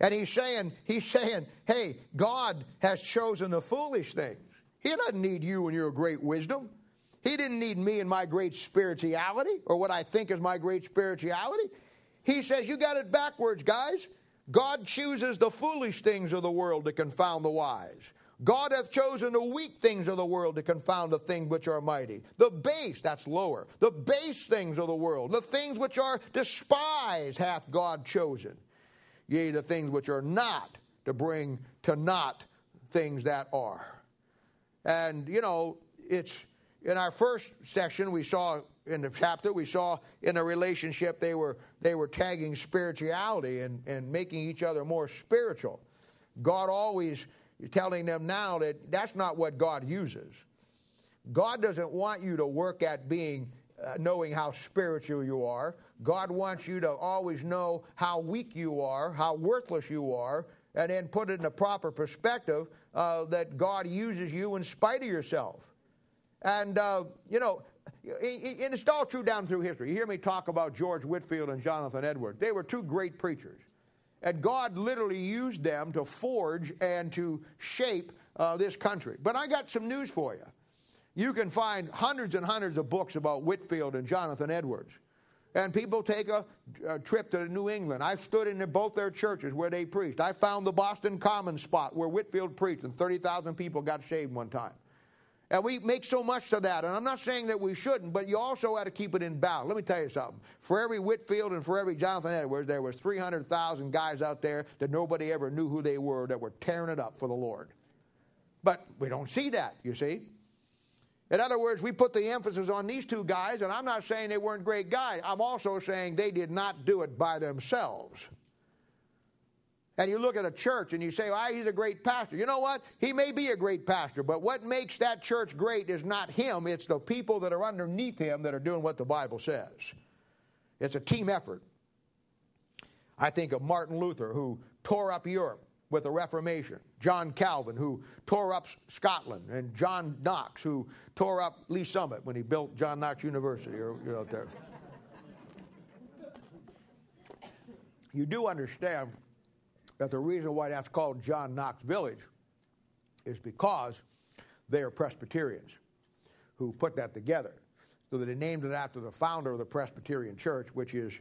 And he's saying, he's saying, hey, God has chosen the foolish things. He doesn't need you and your great wisdom. He didn't need me and my great spirituality or what I think is my great spirituality. He says, You got it backwards, guys. God chooses the foolish things of the world to confound the wise. God hath chosen the weak things of the world to confound the things which are mighty. The base, that's lower, the base things of the world, the things which are despised hath God chosen yea, the things which are not, to bring to naught things that are. And, you know, it's in our first section, we saw in the chapter, we saw in a relationship they were, they were tagging spirituality and, and making each other more spiritual. God always telling them now that that's not what God uses. God doesn't want you to work at being uh, knowing how spiritual you are. God wants you to always know how weak you are, how worthless you are, and then put it in a proper perspective uh, that God uses you in spite of yourself. And, uh, you know, and it's all true down through history. You hear me talk about George Whitefield and Jonathan Edwards. They were two great preachers. And God literally used them to forge and to shape uh, this country. But I got some news for you. You can find hundreds and hundreds of books about Whitefield and Jonathan Edwards. And people take a, a, trip to New England. I've stood in both their churches where they preached. I found the Boston Common spot where Whitefield preached, and 30,000 people got saved one time. And we make so much of that. And I'm not saying that we shouldn't, but you also have to keep it in balance. Let me tell you something. For every Whitefield and for every Jonathan Edwards, there was 300,000 guys out there that nobody ever knew who they were that were tearing it up for the Lord. But we don't see that, you see. In other words, we put the emphasis on these two guys, and I'm not saying they weren't great guys. I'm also saying they did not do it by themselves. And you look at a church and you say, well, he's a great pastor. You know what? He may be a great pastor, but what makes that church great is not him, it's the people that are underneath him that are doing what the Bible says. It's a team effort. I think of Martin Luther, who tore up Europe with the Reformation, John Calvin, who tore up Scotland, and John Knox, who tore up Lee's Summit when he built John Knox University, or you there. you do understand that the reason why that's called John Knox Village is because they are Presbyterians who put that together. So that they named it after the founder of the Presbyterian Church, which is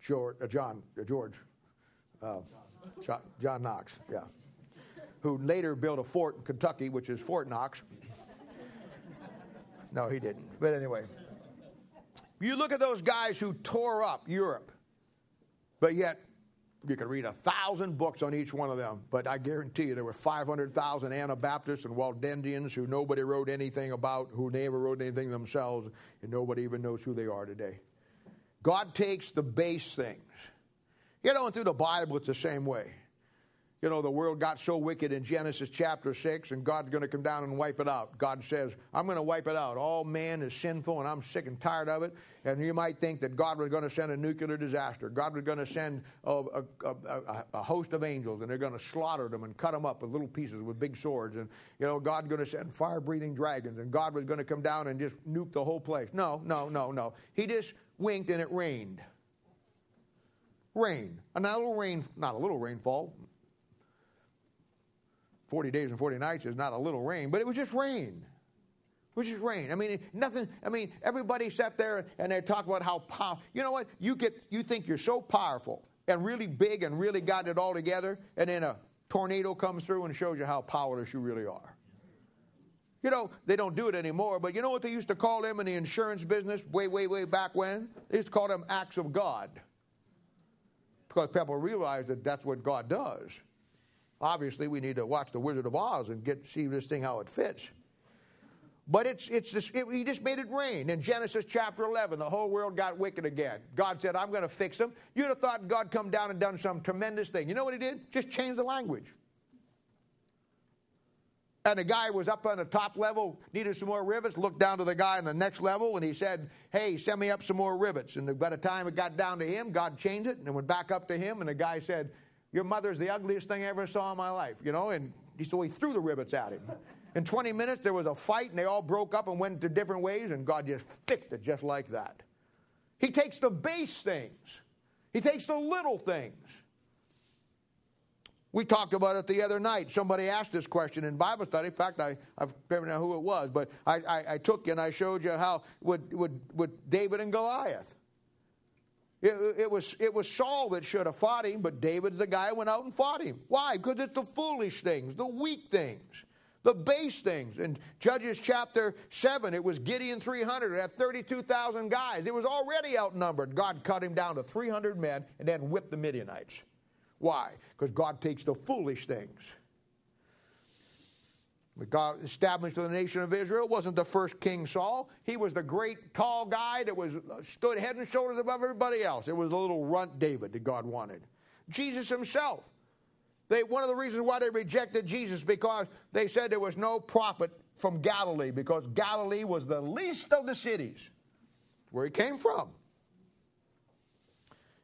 George, uh, John, uh, George uh, John, John Knox, yeah, who later built a fort in Kentucky, which is Fort Knox. No, he didn't. But anyway, you look at those guys who tore up Europe, but yet you could read a thousand books on each one of them, but I guarantee you there were 500,000 Anabaptists and Waldensians who nobody wrote anything about, who never wrote anything themselves, and nobody even knows who they are today. God takes the base things. You know, and through the Bible, it's the same way. You know, the world got so wicked in Genesis chapter 6, and God's going to come down and wipe it out. God says, I'm going to wipe it out. All man is sinful, and I'm sick and tired of it. And you might think that God was going to send a nuclear disaster. God was going to send a, a, a, a host of angels, and they're going to slaughter them and cut them up with little pieces with big swords. And, you know, God's going to send fire breathing dragons, and God was going to come down and just nuke the whole place. No, no, no, no. He just winked, and it rained rain. And a little rain, not a little rainfall, 40 days and 40 nights is not a little rain, but it was just rain. It was just rain. I mean, nothing. I mean, everybody sat there and they talked about how powerful. You know what? You get, you think you're so powerful and really big and really got it all together, and then a tornado comes through and shows you how powerless you really are. You know, they don't do it anymore, but you know what they used to call them in the insurance business way, way, way back when? They used to call them acts of God. Because people realize that that's what God does. Obviously, we need to watch The Wizard of Oz and get see this thing how it fits. But it's, it's this, it, he just made it rain. In Genesis chapter 11, the whole world got wicked again. God said, I'm going to fix them. You'd have thought God come down and done some tremendous thing. You know what he did? Just change the language. And the guy was up on the top level, needed some more rivets, looked down to the guy on the next level, and he said, Hey, send me up some more rivets. And by the time it got down to him, God changed it and it went back up to him, and the guy said, your mother's the ugliest thing I ever saw in my life, you know? And so he threw the rivets at him. In 20 minutes, there was a fight, and they all broke up and went to different ways, and God just fixed it just like that. He takes the base things, He takes the little things. We talked about it the other night. Somebody asked this question in Bible study. In fact, I, I don't know who it was, but I, I, I took you and I showed you how with, with, with David and Goliath. It, it, was, it was Saul that should have fought him, but David's the guy who went out and fought him. Why? Because it's the foolish things, the weak things, the base things. In Judges chapter 7, it was Gideon 300 and had 32,000 guys. It was already outnumbered. God cut him down to 300 men and then whipped the Midianites. Why? Because God takes the foolish things God established the nation of Israel wasn't the first King Saul. He was the great tall guy that was uh, stood head and shoulders above everybody else. It was a little runt David that God wanted. Jesus himself. They, one of the reasons why they rejected Jesus because they said there was no prophet from Galilee because Galilee was the least of the cities where he came from.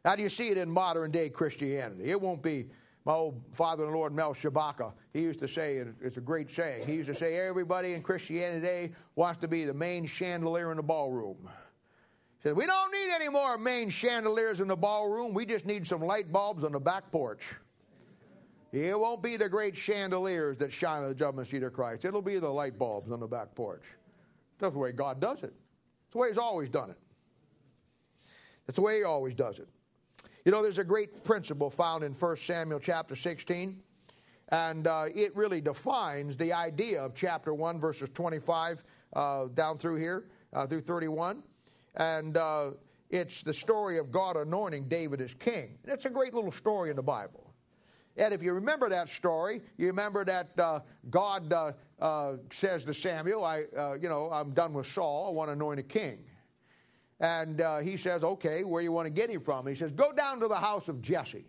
How do you see it in modern day Christianity? It won't be my old father in Lord Mel Shabaka, he used to say, and it's a great saying, he used to say, everybody in Christianity today wants to be the main chandelier in the ballroom. He said, we don't need any more main chandeliers in the ballroom. We just need some light bulbs on the back porch. It won't be the great chandeliers that shine on the judgment seat of Christ. It'll be the light bulbs on the back porch. That's the way God does it. It's the way He's always done it. That's the way He always does it. You know, there's a great principle found in 1 Samuel chapter 16, and uh, it really defines the idea of chapter 1, verses 25 uh, down through here, uh, through 31. And uh, it's the story of God anointing David as king. And it's a great little story in the Bible. And if you remember that story, you remember that uh, God uh, says to Samuel, I, you know, I'm done with Saul, I want to anoint a king. And uh, he says, Okay, where you want to get him from? He says, Go down to the house of Jesse.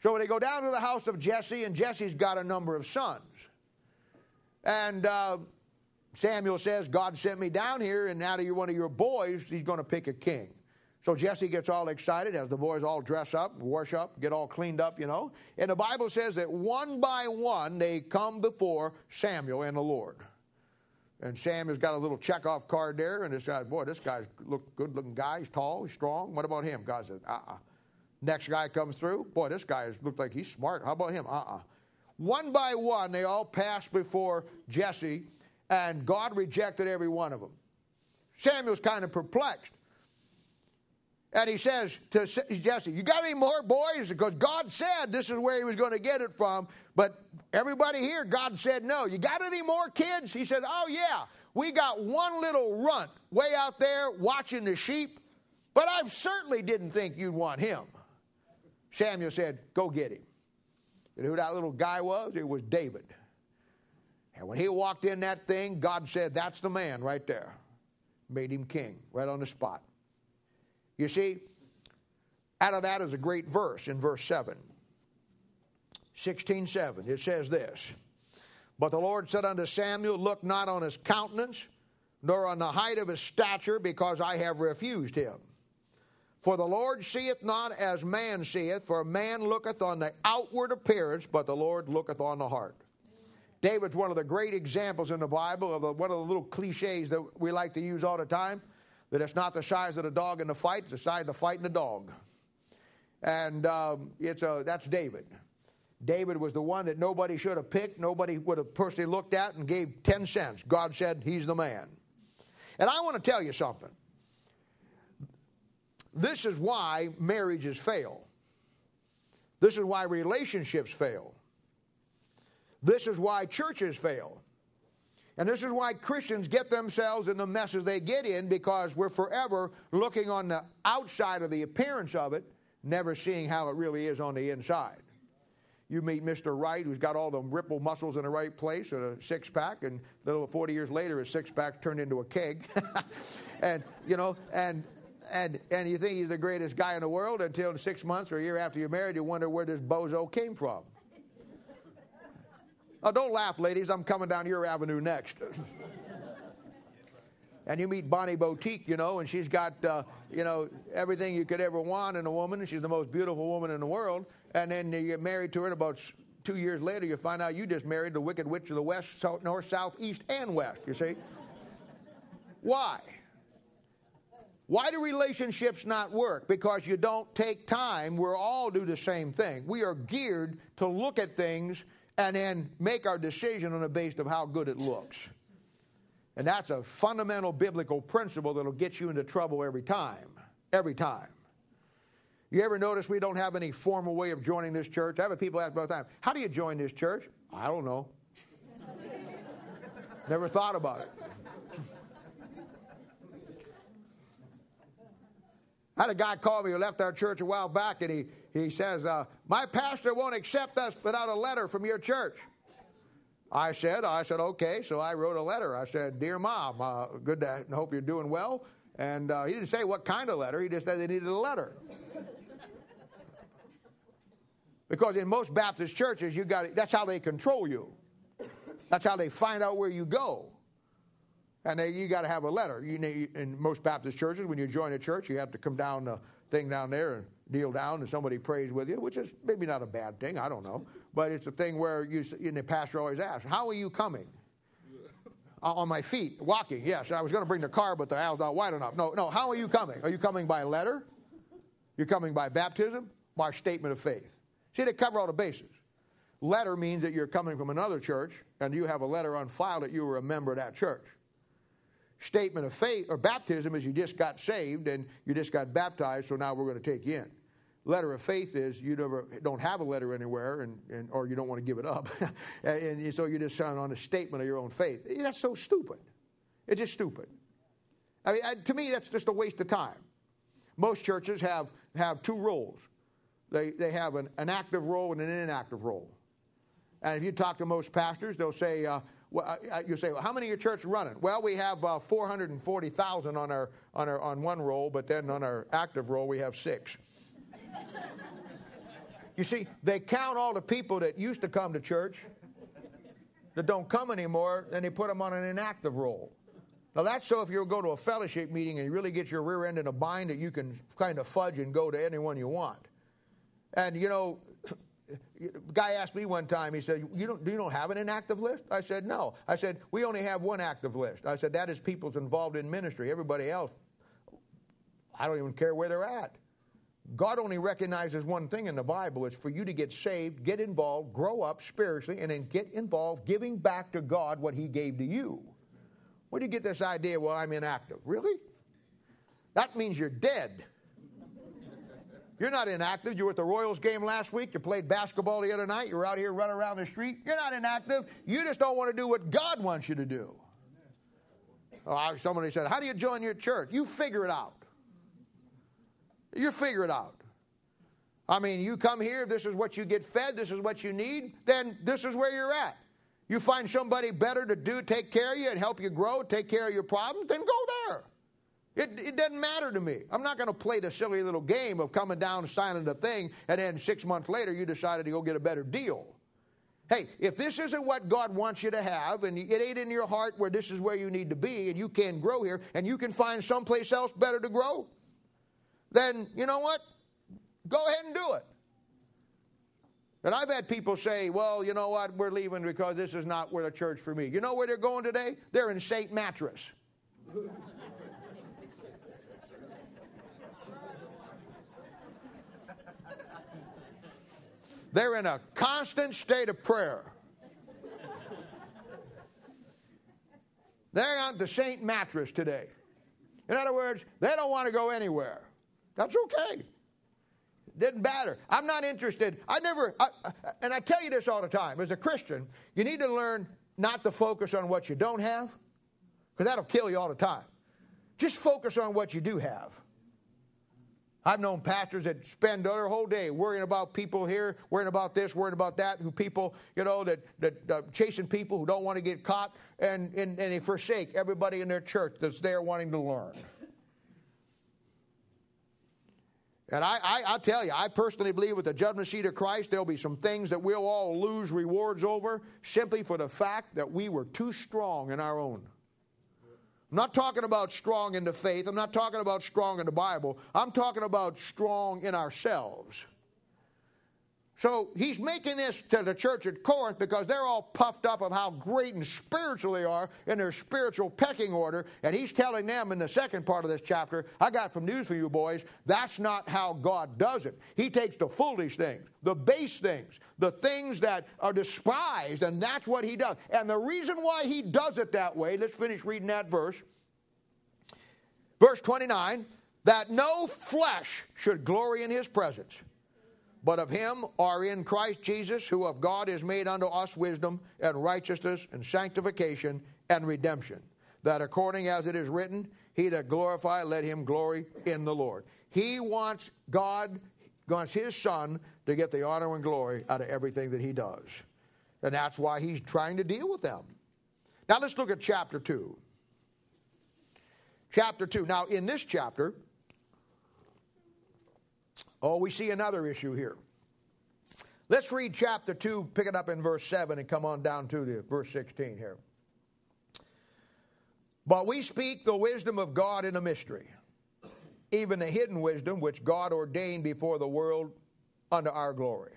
So they go down to the house of Jesse, and Jesse's got a number of sons. And uh, Samuel says, God sent me down here, and out of one of your boys, he's going to pick a king. So Jesse gets all excited as the boys all dress up, wash up, get all cleaned up, you know. And the Bible says that one by one they come before Samuel and the Lord. And Sam has got a little check-off card there, and this guy, uh, boy, this guy's look good-looking guy. He's tall, he's strong. What about him? God says, uh-uh. Next guy comes through. Boy, this guy looks like he's smart. How about him? Uh-uh. One by one, they all passed before Jesse, and God rejected every one of them. Samuel's kind of perplexed. And he says to Jesse, You got any more boys? Because God said this is where he was going to get it from. But everybody here, God said no. You got any more kids? He said, Oh, yeah. We got one little runt way out there watching the sheep, but I certainly didn't think you'd want him. Samuel said, Go get him. And who that little guy was? It was David. And when he walked in that thing, God said, That's the man right there. Made him king right on the spot. You see, out of that is a great verse in verse 7. 16 7. It says this But the Lord said unto Samuel, Look not on his countenance, nor on the height of his stature, because I have refused him. For the Lord seeth not as man seeth, for man looketh on the outward appearance, but the Lord looketh on the heart. David's one of the great examples in the Bible of the, one of the little cliches that we like to use all the time that it's not the size of the dog in the fight, it's the size of the fight in the dog. And um, it's a, that's David. David was the one that nobody should have picked, nobody would have personally looked at and gave 10 cents. God said, He's the man. And I want to tell you something. This is why marriages fail. This is why relationships fail. This is why churches fail. And this is why Christians get themselves in the messes they get in because we're forever looking on the outside of the appearance of it, never seeing how it really is on the inside. You meet Mr. Right, who's got all the ripple muscles in the right place and a six pack, and little 40 years later, his six pack turned into a keg. (laughs) and, you know, and and and you think he's the greatest guy in the world until six months or a year after you're married, you wonder where this bozo came from. (laughs) oh, don't laugh, ladies. I'm coming down your avenue next. (laughs) and you meet Bonnie Boutique, you know, and she's got, uh, you know, everything you could ever want in a woman. She's the most beautiful woman in the world. And then you get married to her, and about two years later, you find out you just married the wicked witch of the west, south, north, south, east, and west. You see? Why? Why do relationships not work? Because you don't take time. We're all do the same thing. We are geared to look at things and then make our decision on the basis of how good it looks. And that's a fundamental biblical principle that'll get you into trouble every time. Every time. You ever notice we don't have any formal way of joining this church? I have people ask me all the time, how do you join this church? I don't know. (laughs) Never thought about it. I had a guy call me who left our church a while back, and he, he says, uh, My pastor won't accept us without a letter from your church. I said, I said, okay. So I wrote a letter. I said, Dear Mom, uh, good to hope you're doing well. And uh, he didn't say what kind of letter, he just said they needed a letter. Because in most Baptist churches, you got that's how they control you. That's how they find out where you go. And they, you got to have a letter. You need, in most Baptist churches, when you join a church, you have to come down the thing down there and kneel down and somebody prays with you, which is maybe not a bad thing. I don't know. But it's a thing where you, and the pastor always asks, How are you coming? on my feet, walking. Yes, I was going to bring the car, but the aisle's not wide enough. No, no. How are you coming? Are you coming by letter? You're coming by baptism? By statement of faith. See, they cover all the bases. Letter means that you're coming from another church and you have a letter on file that you were a member of that church statement of faith or baptism is you just got saved and you just got baptized, so now we're going to take you in. Letter of faith is you never don't have a letter anywhere, and, and or you don't want to give it up, (laughs) and, and, so you just sign on a statement of your own faith. That's so stupid. It's just stupid. I mean, to me, that's just a waste of time. Most churches have have two rolls. They they have an, an active roll and an inactive roll. And if you talk to most pastors, they'll say, uh, well, you say, well, how many of your church running? Well, we have uh, 440,000 on our, on our on one roll, but then on our active roll we have six. You see, they count all the people that used to come to church that don't come anymore, and they put them on an inactive roll. Now, that's so if you go to a fellowship meeting and you really get your rear end in a bind that you can kind of fudge and go to anyone you want. And, you know, guy asked me one time, he said, you don't, Do you don't have an inactive list? I said, No. I said, We only have one active list. I said, That is people's involved in ministry. Everybody else, I don't even care where they're at. God only recognizes one thing in the Bible it's for you to get saved, get involved, grow up spiritually, and then get involved giving back to God what He gave to you. Where do you get this idea, well, I'm inactive? Really? That means you're dead. You're not inactive. You were at the Royals game last week. You played basketball the other night. You were out here running around the street. You're not inactive. You just don't want to do what God wants you to do. Oh, somebody said, How do you join your church? You figure it out. You figure it out. I mean, you come here, this is what you get fed, this is what you need, then this is where you're at. You find somebody better to do, take care of you and help you grow, take care of your problems, then go there. It, it doesn't matter to me. I'm not going to play the silly little game of coming down, signing the thing, and then six months later you decided to go get a better deal. Hey, if this isn't what God wants you to have, and it ain't in your heart where this is where you need to be, and you can grow here, and you can find someplace else better to grow, then you know what? Go ahead and do it. And I've had people say, well, you know what? We're leaving because this is not where the church for me. You know where they're going today? They're in St. Mattress. They're in a constant state of prayer. They're on the St. Mattress today. In other words, they don't want to go anywhere. That's okay. Didn't matter. I'm not interested. I never, I, and I tell you this all the time as a Christian, you need to learn not to focus on what you don't have, because that'll kill you all the time. Just focus on what you do have. I've known pastors that spend their whole day worrying about people here, worrying about this, worrying about that, who people, you know, that, that uh, chasing people who don't want to get caught, and, and, and they forsake everybody in their church that's there wanting to learn. And I, I, I, tell you, I personally believe with the judgment seat of Christ, there'll be some things that we'll all lose rewards over simply for the fact that we were too strong in our own. I'm not talking about strong in the faith. I'm not talking about strong in the Bible. I'm talking about strong in ourselves. So he's making this to the church at Corinth because they're all puffed up of how great and spiritual they are in their spiritual pecking order. And he's telling them in the second part of this chapter, I got some news for you boys. That's not how God does it. He takes the foolish things, the base things, the things that are despised, and that's what he does. And the reason why he does it that way, let's finish reading that verse. Verse 29 that no flesh should glory in his presence but of him are in Christ Jesus, who of God is made unto us wisdom and righteousness and sanctification and redemption. That according as it is written, he that glorify, let him glory in the Lord. He wants God, wants his son to get the honor and glory out of everything that he does. And that's why he's trying to deal with them. Now let's look at chapter 2. Chapter 2. Now, in this chapter, Oh, we see another issue here. Let's read chapter 2, pick it up in verse 7, and come on down to the verse 16 here. But we speak the wisdom of God in a mystery, even the hidden wisdom which God ordained before the world unto our glory,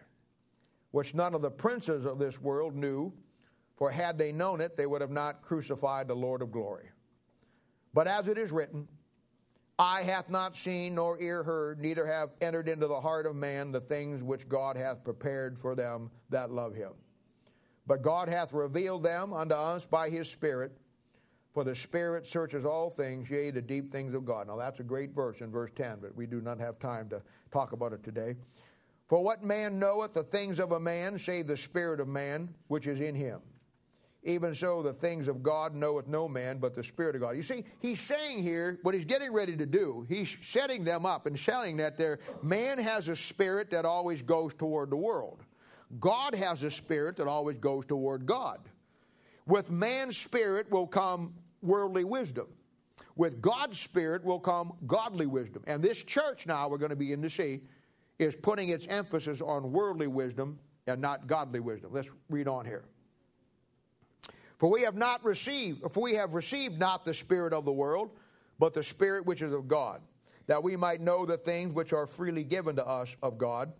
which none of the princes of this world knew, for had they known it, they would have not crucified the Lord of glory. But as it is written, Eye hath not seen, nor ear heard, neither have entered into the heart of man the things which God hath prepared for them that love him. But God hath revealed them unto us by his Spirit, for the Spirit searches all things, yea, the deep things of God. Now that's a great verse in verse 10, but we do not have time to talk about it today. For what man knoweth the things of a man, save the Spirit of man which is in him? Even so, the things of God knoweth no man but the Spirit of God. You see, he's saying here what he's getting ready to do. He's setting them up and showing that there man has a spirit that always goes toward the world. God has a spirit that always goes toward God. With man's spirit will come worldly wisdom. With God's spirit will come godly wisdom. And this church now we're going to begin to see is putting its emphasis on worldly wisdom and not godly wisdom. Let's read on here. For we have not received, for we have received not the Spirit of the world, but the Spirit which is of God, that we might know the things which are freely given to us of God,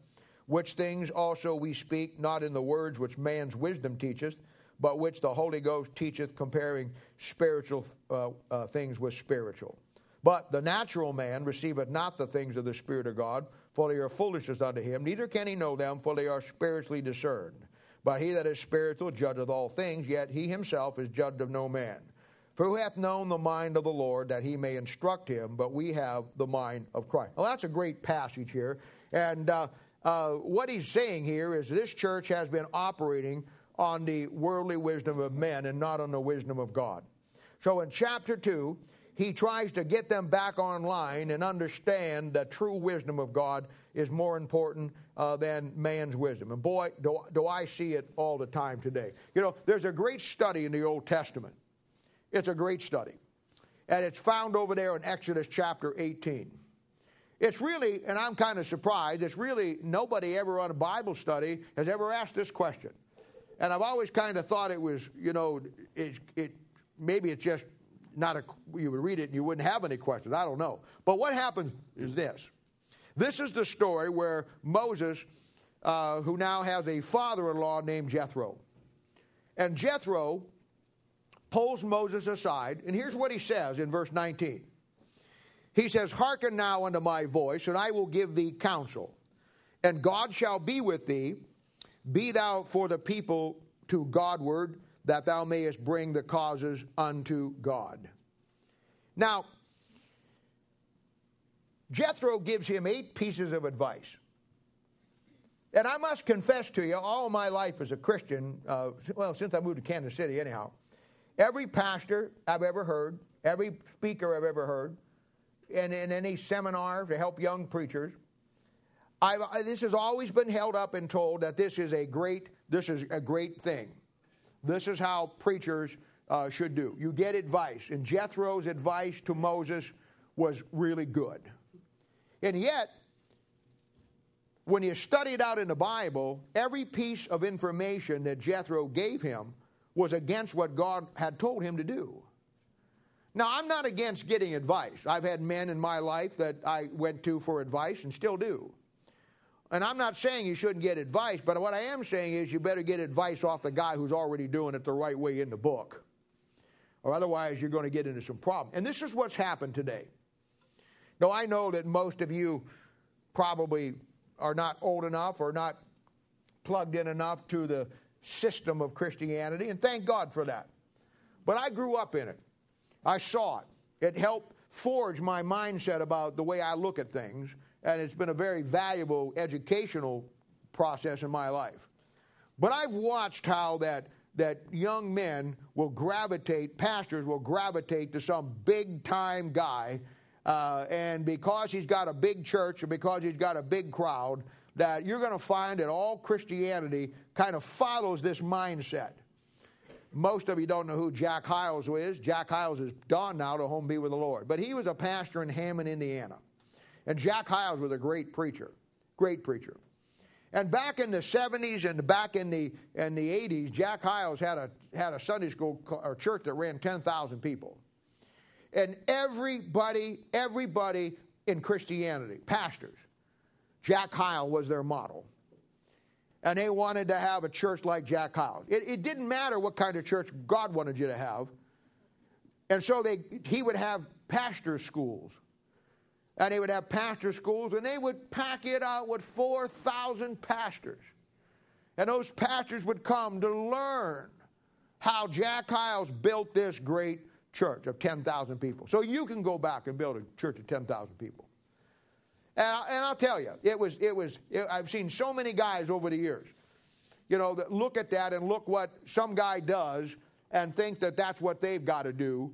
which things also we speak, not in the words which man's wisdom teacheth, but which the Holy Ghost teacheth, comparing spiritual uh, uh, things with spiritual. But the natural man receiveth not the things of the Spirit of God, for they are foolishness unto him, neither can he know them, for they are spiritually discerned. But he that is spiritual judgeth all things, yet he himself is judged of no man. For who hath known the mind of the Lord that he may instruct him? But we have the mind of Christ. Well, that's a great passage here. And uh, uh, what he's saying here is this church has been operating on the worldly wisdom of men and not on the wisdom of God. So in chapter 2, he tries to get them back online and understand the true wisdom of God is more important uh, than man's wisdom. And boy, do, do I see it all the time today. You know, there's a great study in the Old Testament. It's a great study. And it's found over there in Exodus chapter 18. It's really, and I'm kind of surprised, it's really nobody ever on a Bible study has ever asked this question. And I've always kind of thought it was, you know, it, it maybe it's just not a, you would read it and you wouldn't have any questions. I don't know. But what happens is this. This is the story where Moses, uh, who now has a father in law named Jethro, and Jethro pulls Moses aside, and here's what he says in verse 19. He says, Hearken now unto my voice, and I will give thee counsel, and God shall be with thee. Be thou for the people to Godward that thou mayest bring the causes unto God. Now, Jethro gives him eight pieces of advice. And I must confess to you, all my life as a Christian, uh, well, since I moved to Kansas City, anyhow, every pastor I've ever heard, every speaker I've ever heard, and in any seminar to help young preachers, I've, this has always been held up and told that this is a great, this is a great thing. This is how preachers uh, should do. You get advice, and Jethro's advice to Moses was really good. And yet, when you study it out in the Bible, every piece of information that Jethro gave him was against what God had told him to do. Now, I'm not against getting advice. I've had men in my life that I went to for advice and still do. And I'm not saying you shouldn't get advice, but what I am saying is you better get advice off the guy who's already doing it the right way in the book. Or otherwise, you're going to get into some problem. And this is what's happened today. Now, I know that most of you probably are not old enough or not plugged in enough to the system of Christianity, and thank God for that. But I grew up in it. I saw it. It helped forge my mindset about the way I look at things and it's been a very valuable educational process in my life. But I've watched how that that young men will gravitate, pastors will gravitate to some big time guy, uh, and because he's got a big church and because he's got a big crowd, that you're going to find that all Christianity kind of follows this mindset. Most of you don't know who Jack Hyles is. Jack Hyles is gone now to home be with the Lord. But he was a pastor in Hammond, Indiana. And Jack Hyles was a great preacher, great preacher. And back in the 70s and back in the, in the 80s, Jack Hyles had a, had a Sunday school or church that ran 10,000 people. And everybody, everybody in Christianity, pastors, Jack Hyles was their model. And they wanted to have a church like Jack Hyles. It, it didn't matter what kind of church God wanted you to have. And so they, he would have pastor schools and they would have pastor schools, and they would pack it out with 4,000 pastors. And those pastors would come to learn how Jack Hyles built this great church of 10,000 people. So you can go back and build a church of 10,000 people. And, I, will tell you, it was, it was, it, I've seen so many guys over the years, you know, that look at that and look what some guy does and think that that's what they've got to do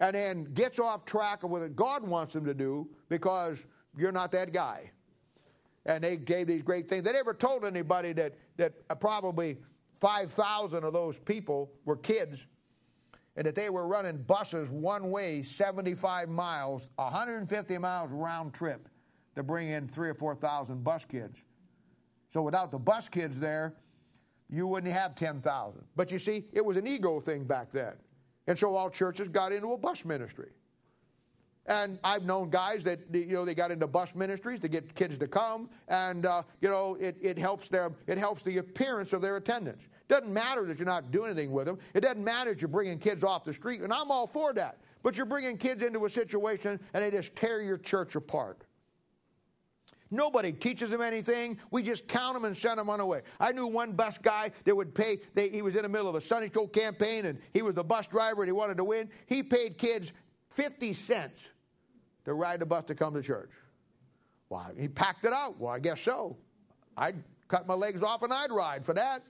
and then gets off track of what God wants them to do because you're not that guy. And they gave these great things. They never told anybody that, that probably 5,000 of those people were kids and that they were running buses one way 75 miles, 150 miles round trip to bring in three or 4,000 bus kids. So without the bus kids there, you wouldn't have 10,000. But you see, it was an ego thing back then. And so all churches got into a bus ministry. And I've known guys that you know they got into bus ministries to get kids to come, and uh, you know it, it helps their it helps the appearance of their attendance. Doesn't matter that you're not doing anything with them. It doesn't matter that you're bringing kids off the street, and I'm all for that. But you're bringing kids into a situation, and they just tear your church apart. Nobody teaches them anything. We just count them and send them on the way. I knew one bus guy that would pay, they, he was in the middle of a Sunday school campaign and he was the bus driver and he wanted to win. He paid kids 50 cents to ride the bus to come to church. Well, he packed it out. Well, I guess so. I'd cut my legs off and I'd ride for that.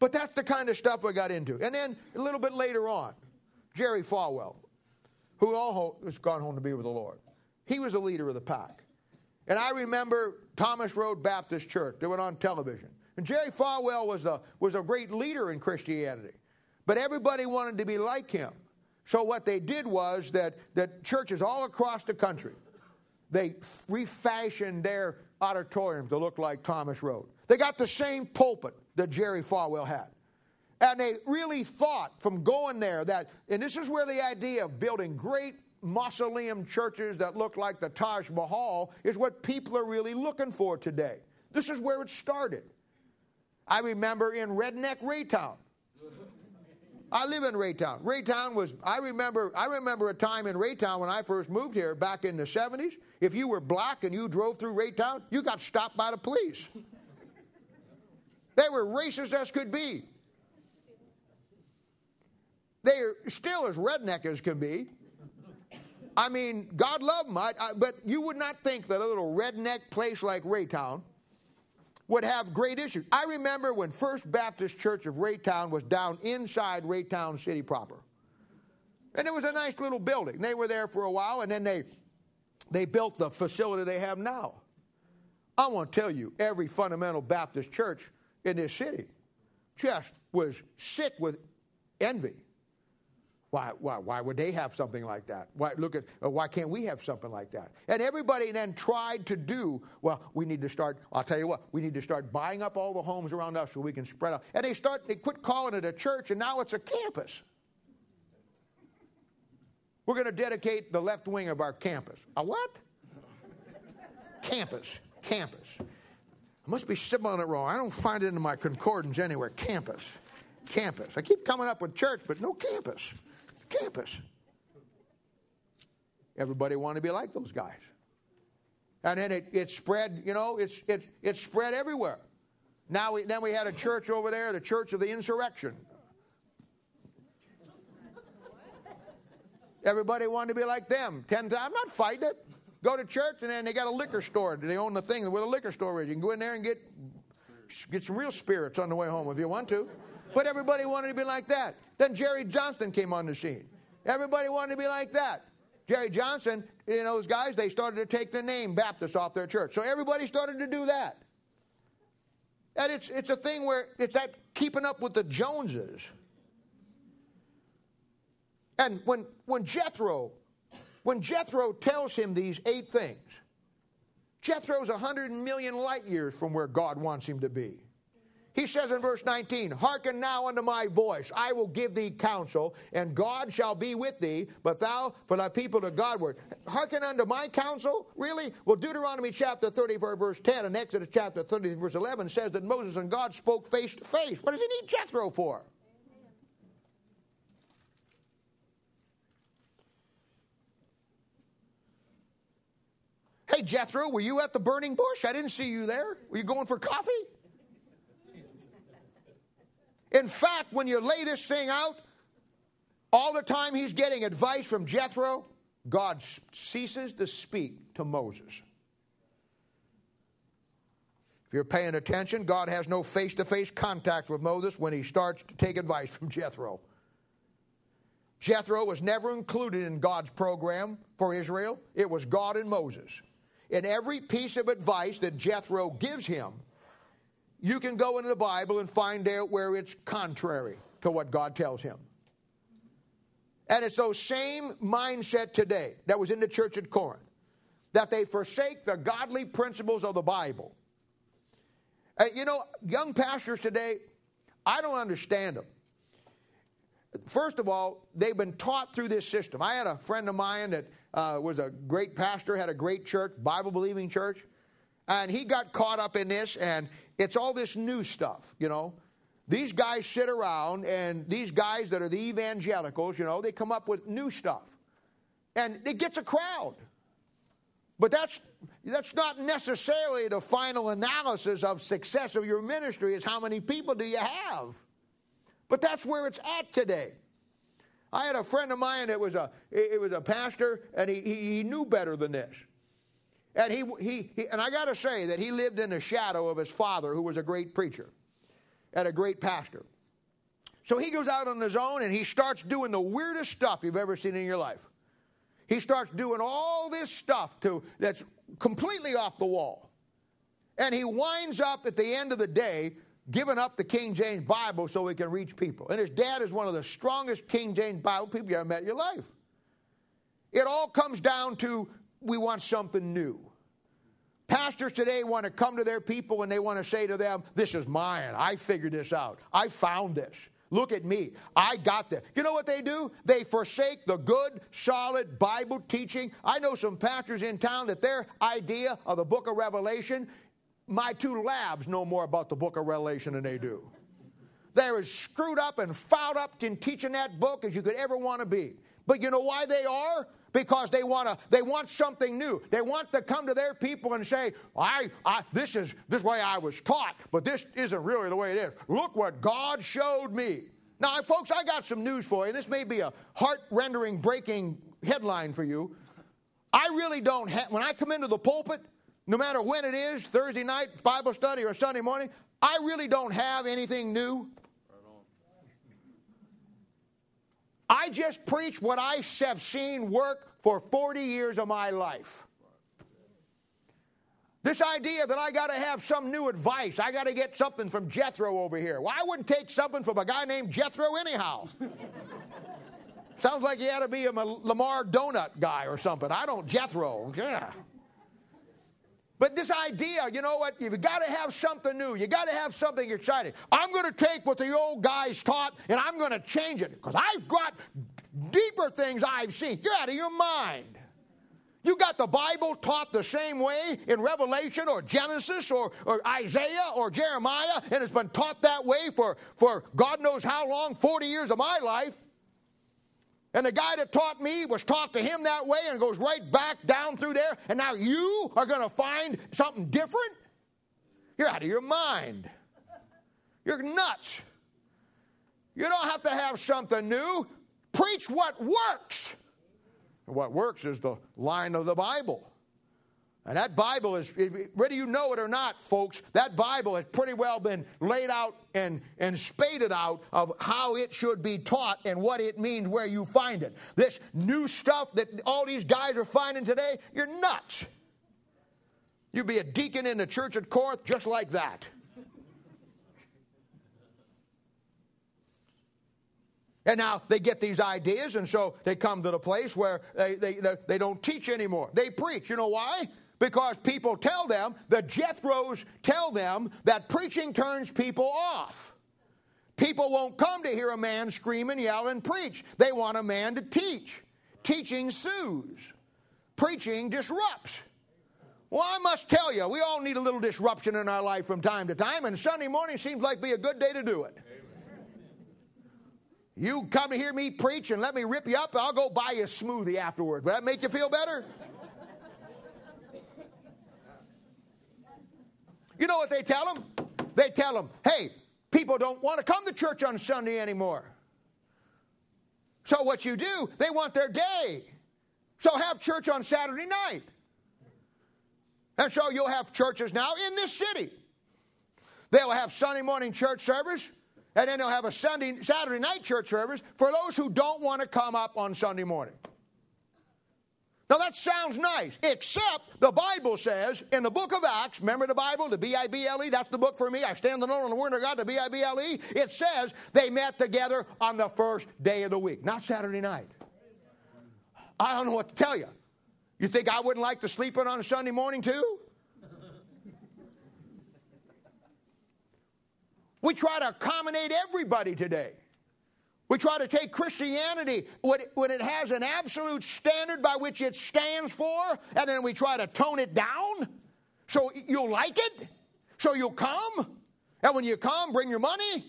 But that's the kind of stuff we got into. And then a little bit later on, Jerry Falwell, who all has gone home to be with the Lord. He was the leader of the pack. And I remember Thomas Road Baptist Church. They went on television. And Jerry Falwell was a, was a great leader in Christianity. But everybody wanted to be like him. So what they did was that, that churches all across the country, they refashioned their auditorium to look like Thomas Road. They got the same pulpit that Jerry Falwell had. And they really thought from going there that, and this is where the idea of building great mausoleum churches that look like the Taj Mahal is what people are really looking for today. This is where it started. I remember in Redneck Raytown. I live in Raytown. Raytown was I remember I remember a time in Raytown when I first moved here back in the 70s. If you were black and you drove through Raytown, you got stopped by the police. They were racist as could be. They are still as redneck as can be. I mean, God love them, I, I, but you would not think that a little redneck place like Raytown would have great issues. I remember when First Baptist Church of Raytown was down inside Raytown City proper. And it was a nice little building. They were there for a while, and then they, they built the facility they have now. I want to tell you, every fundamental Baptist church in this city just was sick with envy why, why, why would they have something like that? Why, look at, uh, why can't we have something like that? And everybody then tried to do, well, we need to start, I'll tell you what, we need to start buying up all the homes around us so we can spread out. And they start, they quit calling it a church and now it's a campus. We're going to dedicate the left wing of our campus. A what? campus. Campus. I must be spelling it wrong. I don't find it in my concordance anywhere. Campus. Campus. I keep coming up with church, but no campus campus. Everybody wanted to be like those guys. And then it, it spread, you know, it's, it, it spread everywhere. Now we, then we had a church over there, the Church of the Insurrection. Everybody wanted to be like them. Ten times, I'm not fighting it. Go to church and then they got a liquor store. They own the thing where the liquor store is. You can go in there and get get some real spirits on the way home if you want to. But everybody wanted to be like that. Then Jerry Johnson came on the scene. Everybody wanted to be like that. Jerry Johnson, you know, those guys, they started to take the name Baptist off their church. So everybody started to do that. And it's, it's a thing where it's that keeping up with the Joneses. And when, when Jethro, when Jethro tells him these eight things, Jethro's a hundred million light years from where God wants him to be. He says in verse 19, Hearken now unto my voice, I will give thee counsel, and God shall be with thee, but thou for thy people to Godward. Hearken unto my counsel? Really? Well, Deuteronomy chapter 34, verse 10, and Exodus chapter 30, verse 11 says that Moses and God spoke face to face. What does he need Jethro for? Hey, Jethro, were you at the burning bush? I didn't see you there. Were you going for coffee? In fact, when you lay this thing out, all the time he's getting advice from Jethro, God ceases to speak to Moses. If you're paying attention, God has no face to face contact with Moses when he starts to take advice from Jethro. Jethro was never included in God's program for Israel, it was God and Moses. In every piece of advice that Jethro gives him, you can go into the Bible and find out where it's contrary to what God tells him. And it's those same mindset today that was in the church at Corinth. that they forsake the godly principles of the Bible. Uh, you know, young pastors today, I don't understand them. First of all, they've been taught through this system. I had a friend of mine that uh, was a great pastor, had a great church, Bible believing church, and he got caught up in this, and it's all this new stuff, you know. These guys sit around, and these guys that are the evangelicals, you know, they come up with new stuff. And it gets a crowd. But that's, that's not necessarily the final analysis of success of your ministry, is how many people do you have? But that's where it's at today. I had a friend of mine that was a, it was a pastor, and he, he, knew better than this. And, he, he, he and I got to say that he lived in the shadow of his father, who was a great preacher and a great pastor. So he goes out on his own and he starts doing the weirdest stuff you've ever seen in your life. He starts doing all this stuff to, that's completely off the wall. And he winds up at the end of the day giving up the King James Bible so he can reach people. And his dad is one of the strongest King James Bible people you ever met in your life. It all comes down to we want something new. Pastors today want to come to their people and they want to say to them, This is mine. I figured this out. I found this. Look at me. I got this. You know what they do? They forsake the good, solid Bible teaching. I know some pastors in town that their idea of the book of Revelation, my two labs know more about the book of Revelation than they do. They're as screwed up and fouled up in teaching that book as you could ever want to be. But you know why they are? because they want to they want something new they want to come to their people and say I, I this is this way i was taught but this isn't really the way it is look what god showed me now folks i got some news for you this may be a heart-rendering breaking headline for you i really don't have when i come into the pulpit no matter when it is thursday night bible study or sunday morning i really don't have anything new I just preach what I have seen work for 40 years of my life. This idea that I got to have some new advice, I got to get something from Jethro over here. Well, I wouldn't take something from a guy named Jethro anyhow. (laughs) Sounds like he had to be a Lamar Donut guy or something. I don't, Jethro. Yeah. But this idea, you know what? You've got to have something new. You've got to have something exciting. I'm going to take what the old guys taught and I'm going to change it because I've got deeper things I've seen. You're out of your mind. You got the Bible taught the same way in Revelation or Genesis or, or Isaiah or Jeremiah, and it's been taught that way for, for God knows how long 40 years of my life. And the guy that taught me was taught to him that way and goes right back down through there. And now you are going to find something different? You're out of your mind. You're nuts. You don't have to have something new. Preach what works. And what works is the line of the Bible. And that Bible is, whether you know it or not, folks, that Bible has pretty well been laid out and, and spaded out of how it should be taught and what it means where you find it. This new stuff that all these guys are finding today, you're nuts. You'd be a deacon in the church at Corinth just like that. And now they get these ideas, and so they come to the place where they, they, they don't teach anymore. They preach. You know why? Because people tell them, the Jethros tell them that preaching turns people off. People won't come to hear a man scream and yell and preach. They want a man to teach. Teaching soothes, preaching disrupts. Well, I must tell you, we all need a little disruption in our life from time to time, and Sunday morning seems like be a good day to do it. You come to hear me preach and let me rip you up, I'll go buy you a smoothie afterward. Will that make you feel better? You know what they tell them? They tell them, hey, people don't want to come to church on Sunday anymore. So what you do, they want their day. So have church on Saturday night. And so you'll have churches now in this city. They'll have Sunday morning church service, and then they'll have a Sunday Saturday night church service for those who don't want to come up on Sunday morning. Now that sounds nice, except the Bible says in the book of Acts, remember the Bible, the B I B L E, that's the book for me. I stand alone on the Word of God, the B I B L E. It says they met together on the first day of the week, not Saturday night. I don't know what to tell you. You think I wouldn't like to sleep in on a Sunday morning too? We try to accommodate everybody today. We try to take Christianity when it has an absolute standard by which it stands for, and then we try to tone it down so you'll like it, so you'll come. And when you come, bring your money.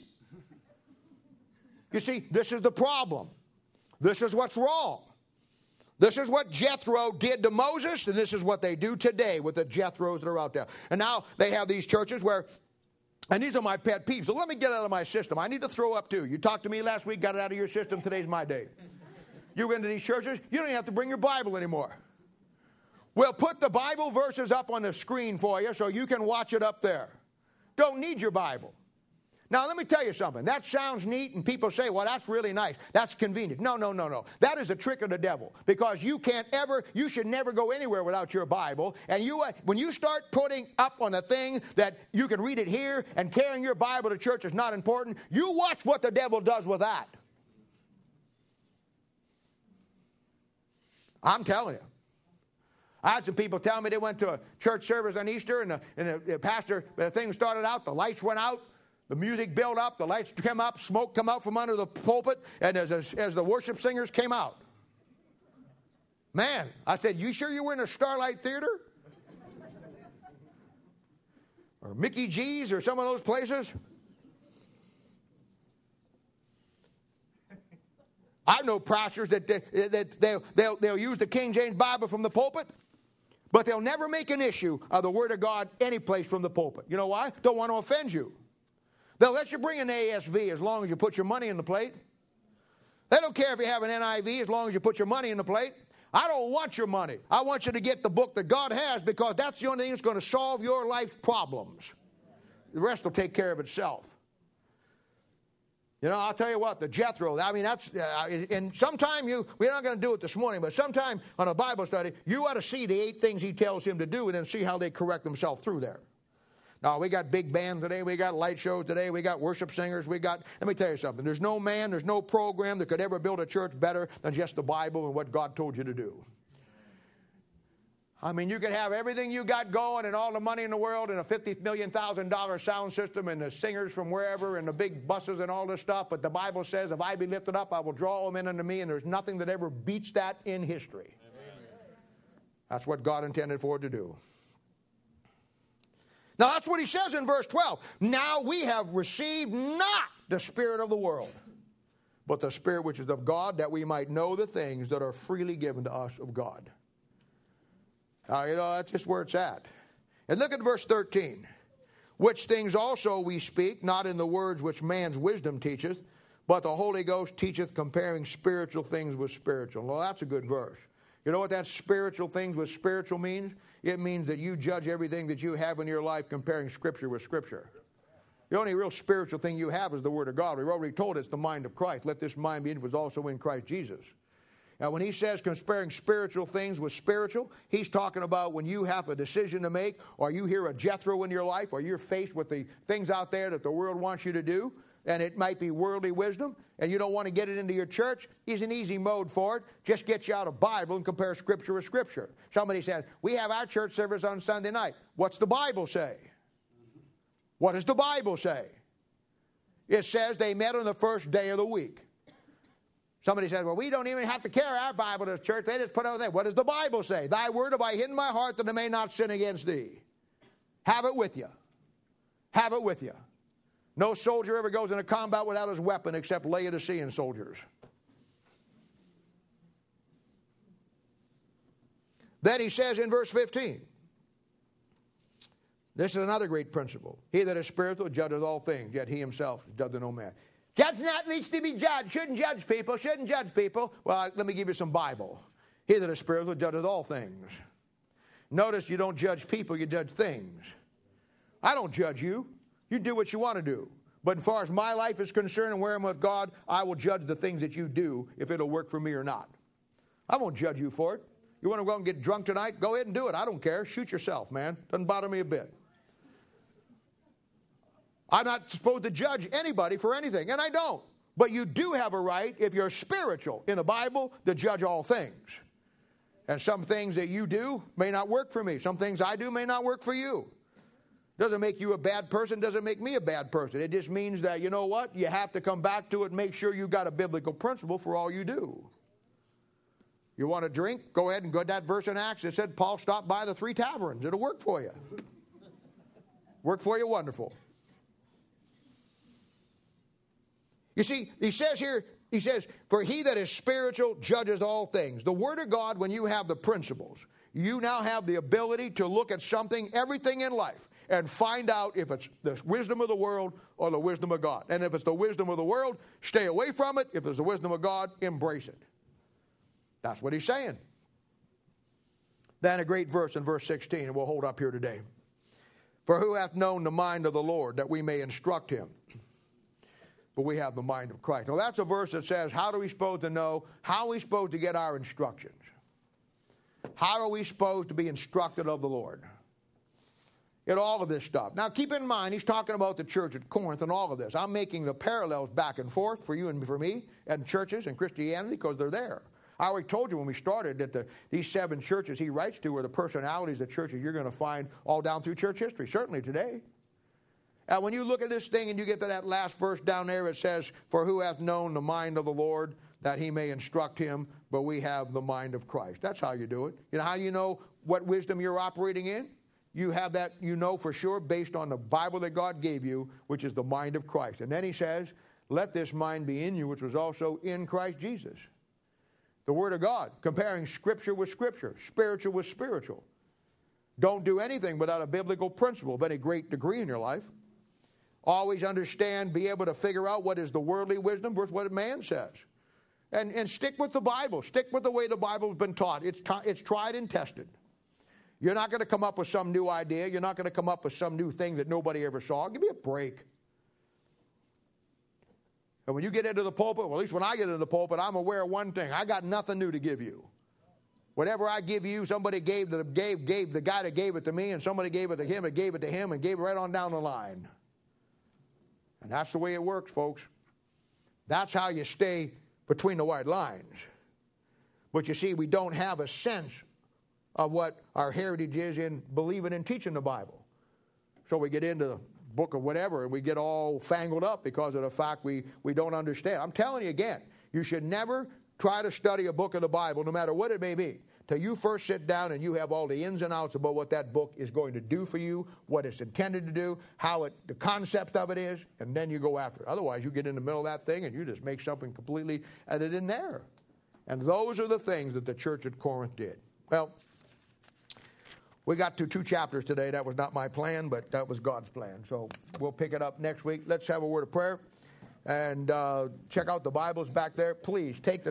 You see, this is the problem. This is what's wrong. This is what Jethro did to Moses, and this is what they do today with the Jethros that are out there. And now they have these churches where, and these are my pet peeves. So let me get out of my system. I need to throw up too. You talked to me last week, got it out of your system. Today's my day. (laughs) You go into these churches, you don't even have to bring your Bible anymore. We'll put the Bible verses up on the screen for you so you can watch it up there. Don't need your Bible. Now, let me tell you something. That sounds neat, and people say, well, that's really nice. That's convenient. No, no, no, no. That is a trick of the devil because you can't ever, you should never go anywhere without your Bible. And you, uh, when you start putting up on a thing that you can read it here and carrying your Bible to church is not important, you watch what the devil does with that. I'm telling you. I had some people tell me they went to a church service on Easter, and the, and the, the pastor, the thing started out, the lights went out, the music built up, the lights came up, smoke come out from under the pulpit, and as, as, as the worship singers came out. Man, I said, You sure you were in a Starlight Theater? (laughs) or Mickey G's or some of those places? I know pastors that, they, that they'll, they'll, they'll use the King James Bible from the pulpit, but they'll never make an issue of the Word of God any place from the pulpit. You know why? Don't want to offend you. They'll let you bring an ASV as long as you put your money in the plate. They don't care if you have an NIV as long as you put your money in the plate. I don't want your money. I want you to get the book that God has because that's the only thing that's going to solve your life problems. The rest will take care of itself. You know, I'll tell you what, the Jethro, I mean, that's, uh, and sometime you, we're not going to do it this morning, but sometime on a Bible study, you ought to see the eight things he tells him to do and then see how they correct themselves through there. No, we got big bands today. We got light shows today. We got worship singers. We got, let me tell you something. There's no man, there's no program that could ever build a church better than just the Bible and what God told you to do. I mean, you could have everything you got going and all the money in the world and a $50 million thousand dollar sound system and the singers from wherever and the big buses and all this stuff. But the Bible says, if I be lifted up, I will draw them in unto me. And there's nothing that ever beats that in history. Amen. That's what God intended for it to do. Now that's what he says in verse 12. Now we have received not the spirit of the world, but the spirit which is of God, that we might know the things that are freely given to us of God. Now, you know, that's just where it's at. And look at verse 13. Which things also we speak, not in the words which man's wisdom teacheth, but the Holy Ghost teacheth, comparing spiritual things with spiritual. Well, that's a good verse. You know what that spiritual things with spiritual means? It means that you judge everything that you have in your life comparing Scripture with Scripture. The only real spiritual thing you have is the Word of God. We've already told it's the mind of Christ. Let this mind be in was also in Christ Jesus. Now, when he says comparing spiritual things with spiritual, he's talking about when you have a decision to make, or you hear a Jethro in your life, or you're faced with the things out there that the world wants you to do, and it might be worldly wisdom, and you don't want to get it into your church, he's an easy mode for it. Just get you out a Bible and compare Scripture with Scripture. Somebody says, We have our church service on Sunday night. What's the Bible say? What does the Bible say? It says they met on the first day of the week. Somebody says, Well, we don't even have to carry our Bible to church. They just put it there. What does the Bible say? Thy word have I hidden in my heart that I may not sin against thee. Have it with you. Have it with you. No soldier ever goes into combat without his weapon except Laodicean soldiers. Then he says in verse 15, this is another great principle. He that is spiritual judges all things, yet he himself judges no man. Judge not needs to be judged. Shouldn't judge people. Shouldn't judge people. Well, let me give you some Bible. He that is spiritual judges all things. Notice you don't judge people, you judge things. I don't judge you. You do what you want to do. But as far as my life is concerned and where I'm with God, I will judge the things that you do if it'll work for me or not. I won't judge you for it. You want to go and get drunk tonight? Go ahead and do it. I don't care. Shoot yourself, man. Doesn't bother me a bit. I'm not supposed to judge anybody for anything, and I don't. But you do have a right, if you're spiritual in the Bible, to judge all things. And some things that you do may not work for me. Some things I do may not work for you. Doesn't make you a bad person, doesn't make me a bad person. It just means that, you know what? You have to come back to it make sure you got a biblical principle for all you do. You want to drink? Go ahead and go to that verse in Acts. It said Paul stopped by the three taverns. It'll work for you. (laughs) work for you wonderful. You see, he says here, he says, For he that is spiritual judges all things. The Word of God, when you have the principles, you now have the ability to look at something, everything in life, and find out if it's the wisdom of the world or the wisdom of God. And if it's the wisdom of the world, stay away from it. If it's the wisdom of God, embrace it. That's what he's saying. Then a great verse in verse 16, and we'll hold up here today. For who hath known the mind of the Lord that we may instruct him? But we have the mind of Christ. Now that's a verse that says, How are we supposed to know? How are we supposed to get our instructions? How are we supposed to be instructed of the Lord? In all of this stuff. Now keep in mind, he's talking about the church at Corinth and all of this. I'm making the parallels back and forth for you and for me and churches and Christianity because they're there. I already told you when we started that the, these seven churches he writes to are the personalities of churches you're going to find all down through church history, certainly today. And when you look at this thing and you get to that last verse down there, it says, For who hath known the mind of the Lord that he may instruct him, but we have the mind of Christ. That's how you do it. You know how you know what wisdom you're operating in? You have that, you know for sure, based on the Bible that God gave you, which is the mind of Christ. And then he says, Let this mind be in you, which was also in Christ Jesus the Word of God, comparing Scripture with Scripture, spiritual with spiritual. Don't do anything without a biblical principle of any great degree in your life. Always understand, be able to figure out what is the worldly wisdom versus what man says. And, and stick with the Bible. Stick with the way the Bible's been taught. It's, t- it's tried and tested. You're not going to come up with some new idea. You're not going to come up with some new thing that nobody ever saw. Give me a break. And when you get into the pulpit, well, at least when I get into the pulpit, I'm aware of one thing I got nothing new to give you. Whatever I give you, somebody gave the, gave, gave the guy that gave it to me, and somebody gave it to him, and gave it to him, and gave it right on down the line. And that's the way it works, folks. That's how you stay between the white lines. But you see, we don't have a sense of what our heritage is in believing and teaching the Bible. So we get into the book of whatever, and we get all fangled up because of the fact we, we don't understand. I'm telling you again, you should never try to study a book of the Bible, no matter what it may be, till you first sit down and you have all the ins and outs about what that book is going to do for you, what it's intended to do, how it, the concept of it is, and then you go after it. Otherwise, you get in the middle of that thing and you just make something completely and it in there. And those are the things that the church at Corinth did. Well, we got to two chapters today. That was not my plan, but that was God's plan. So we'll pick it up next week. Let's have a word of prayer and uh, check out the Bibles back there. Please take the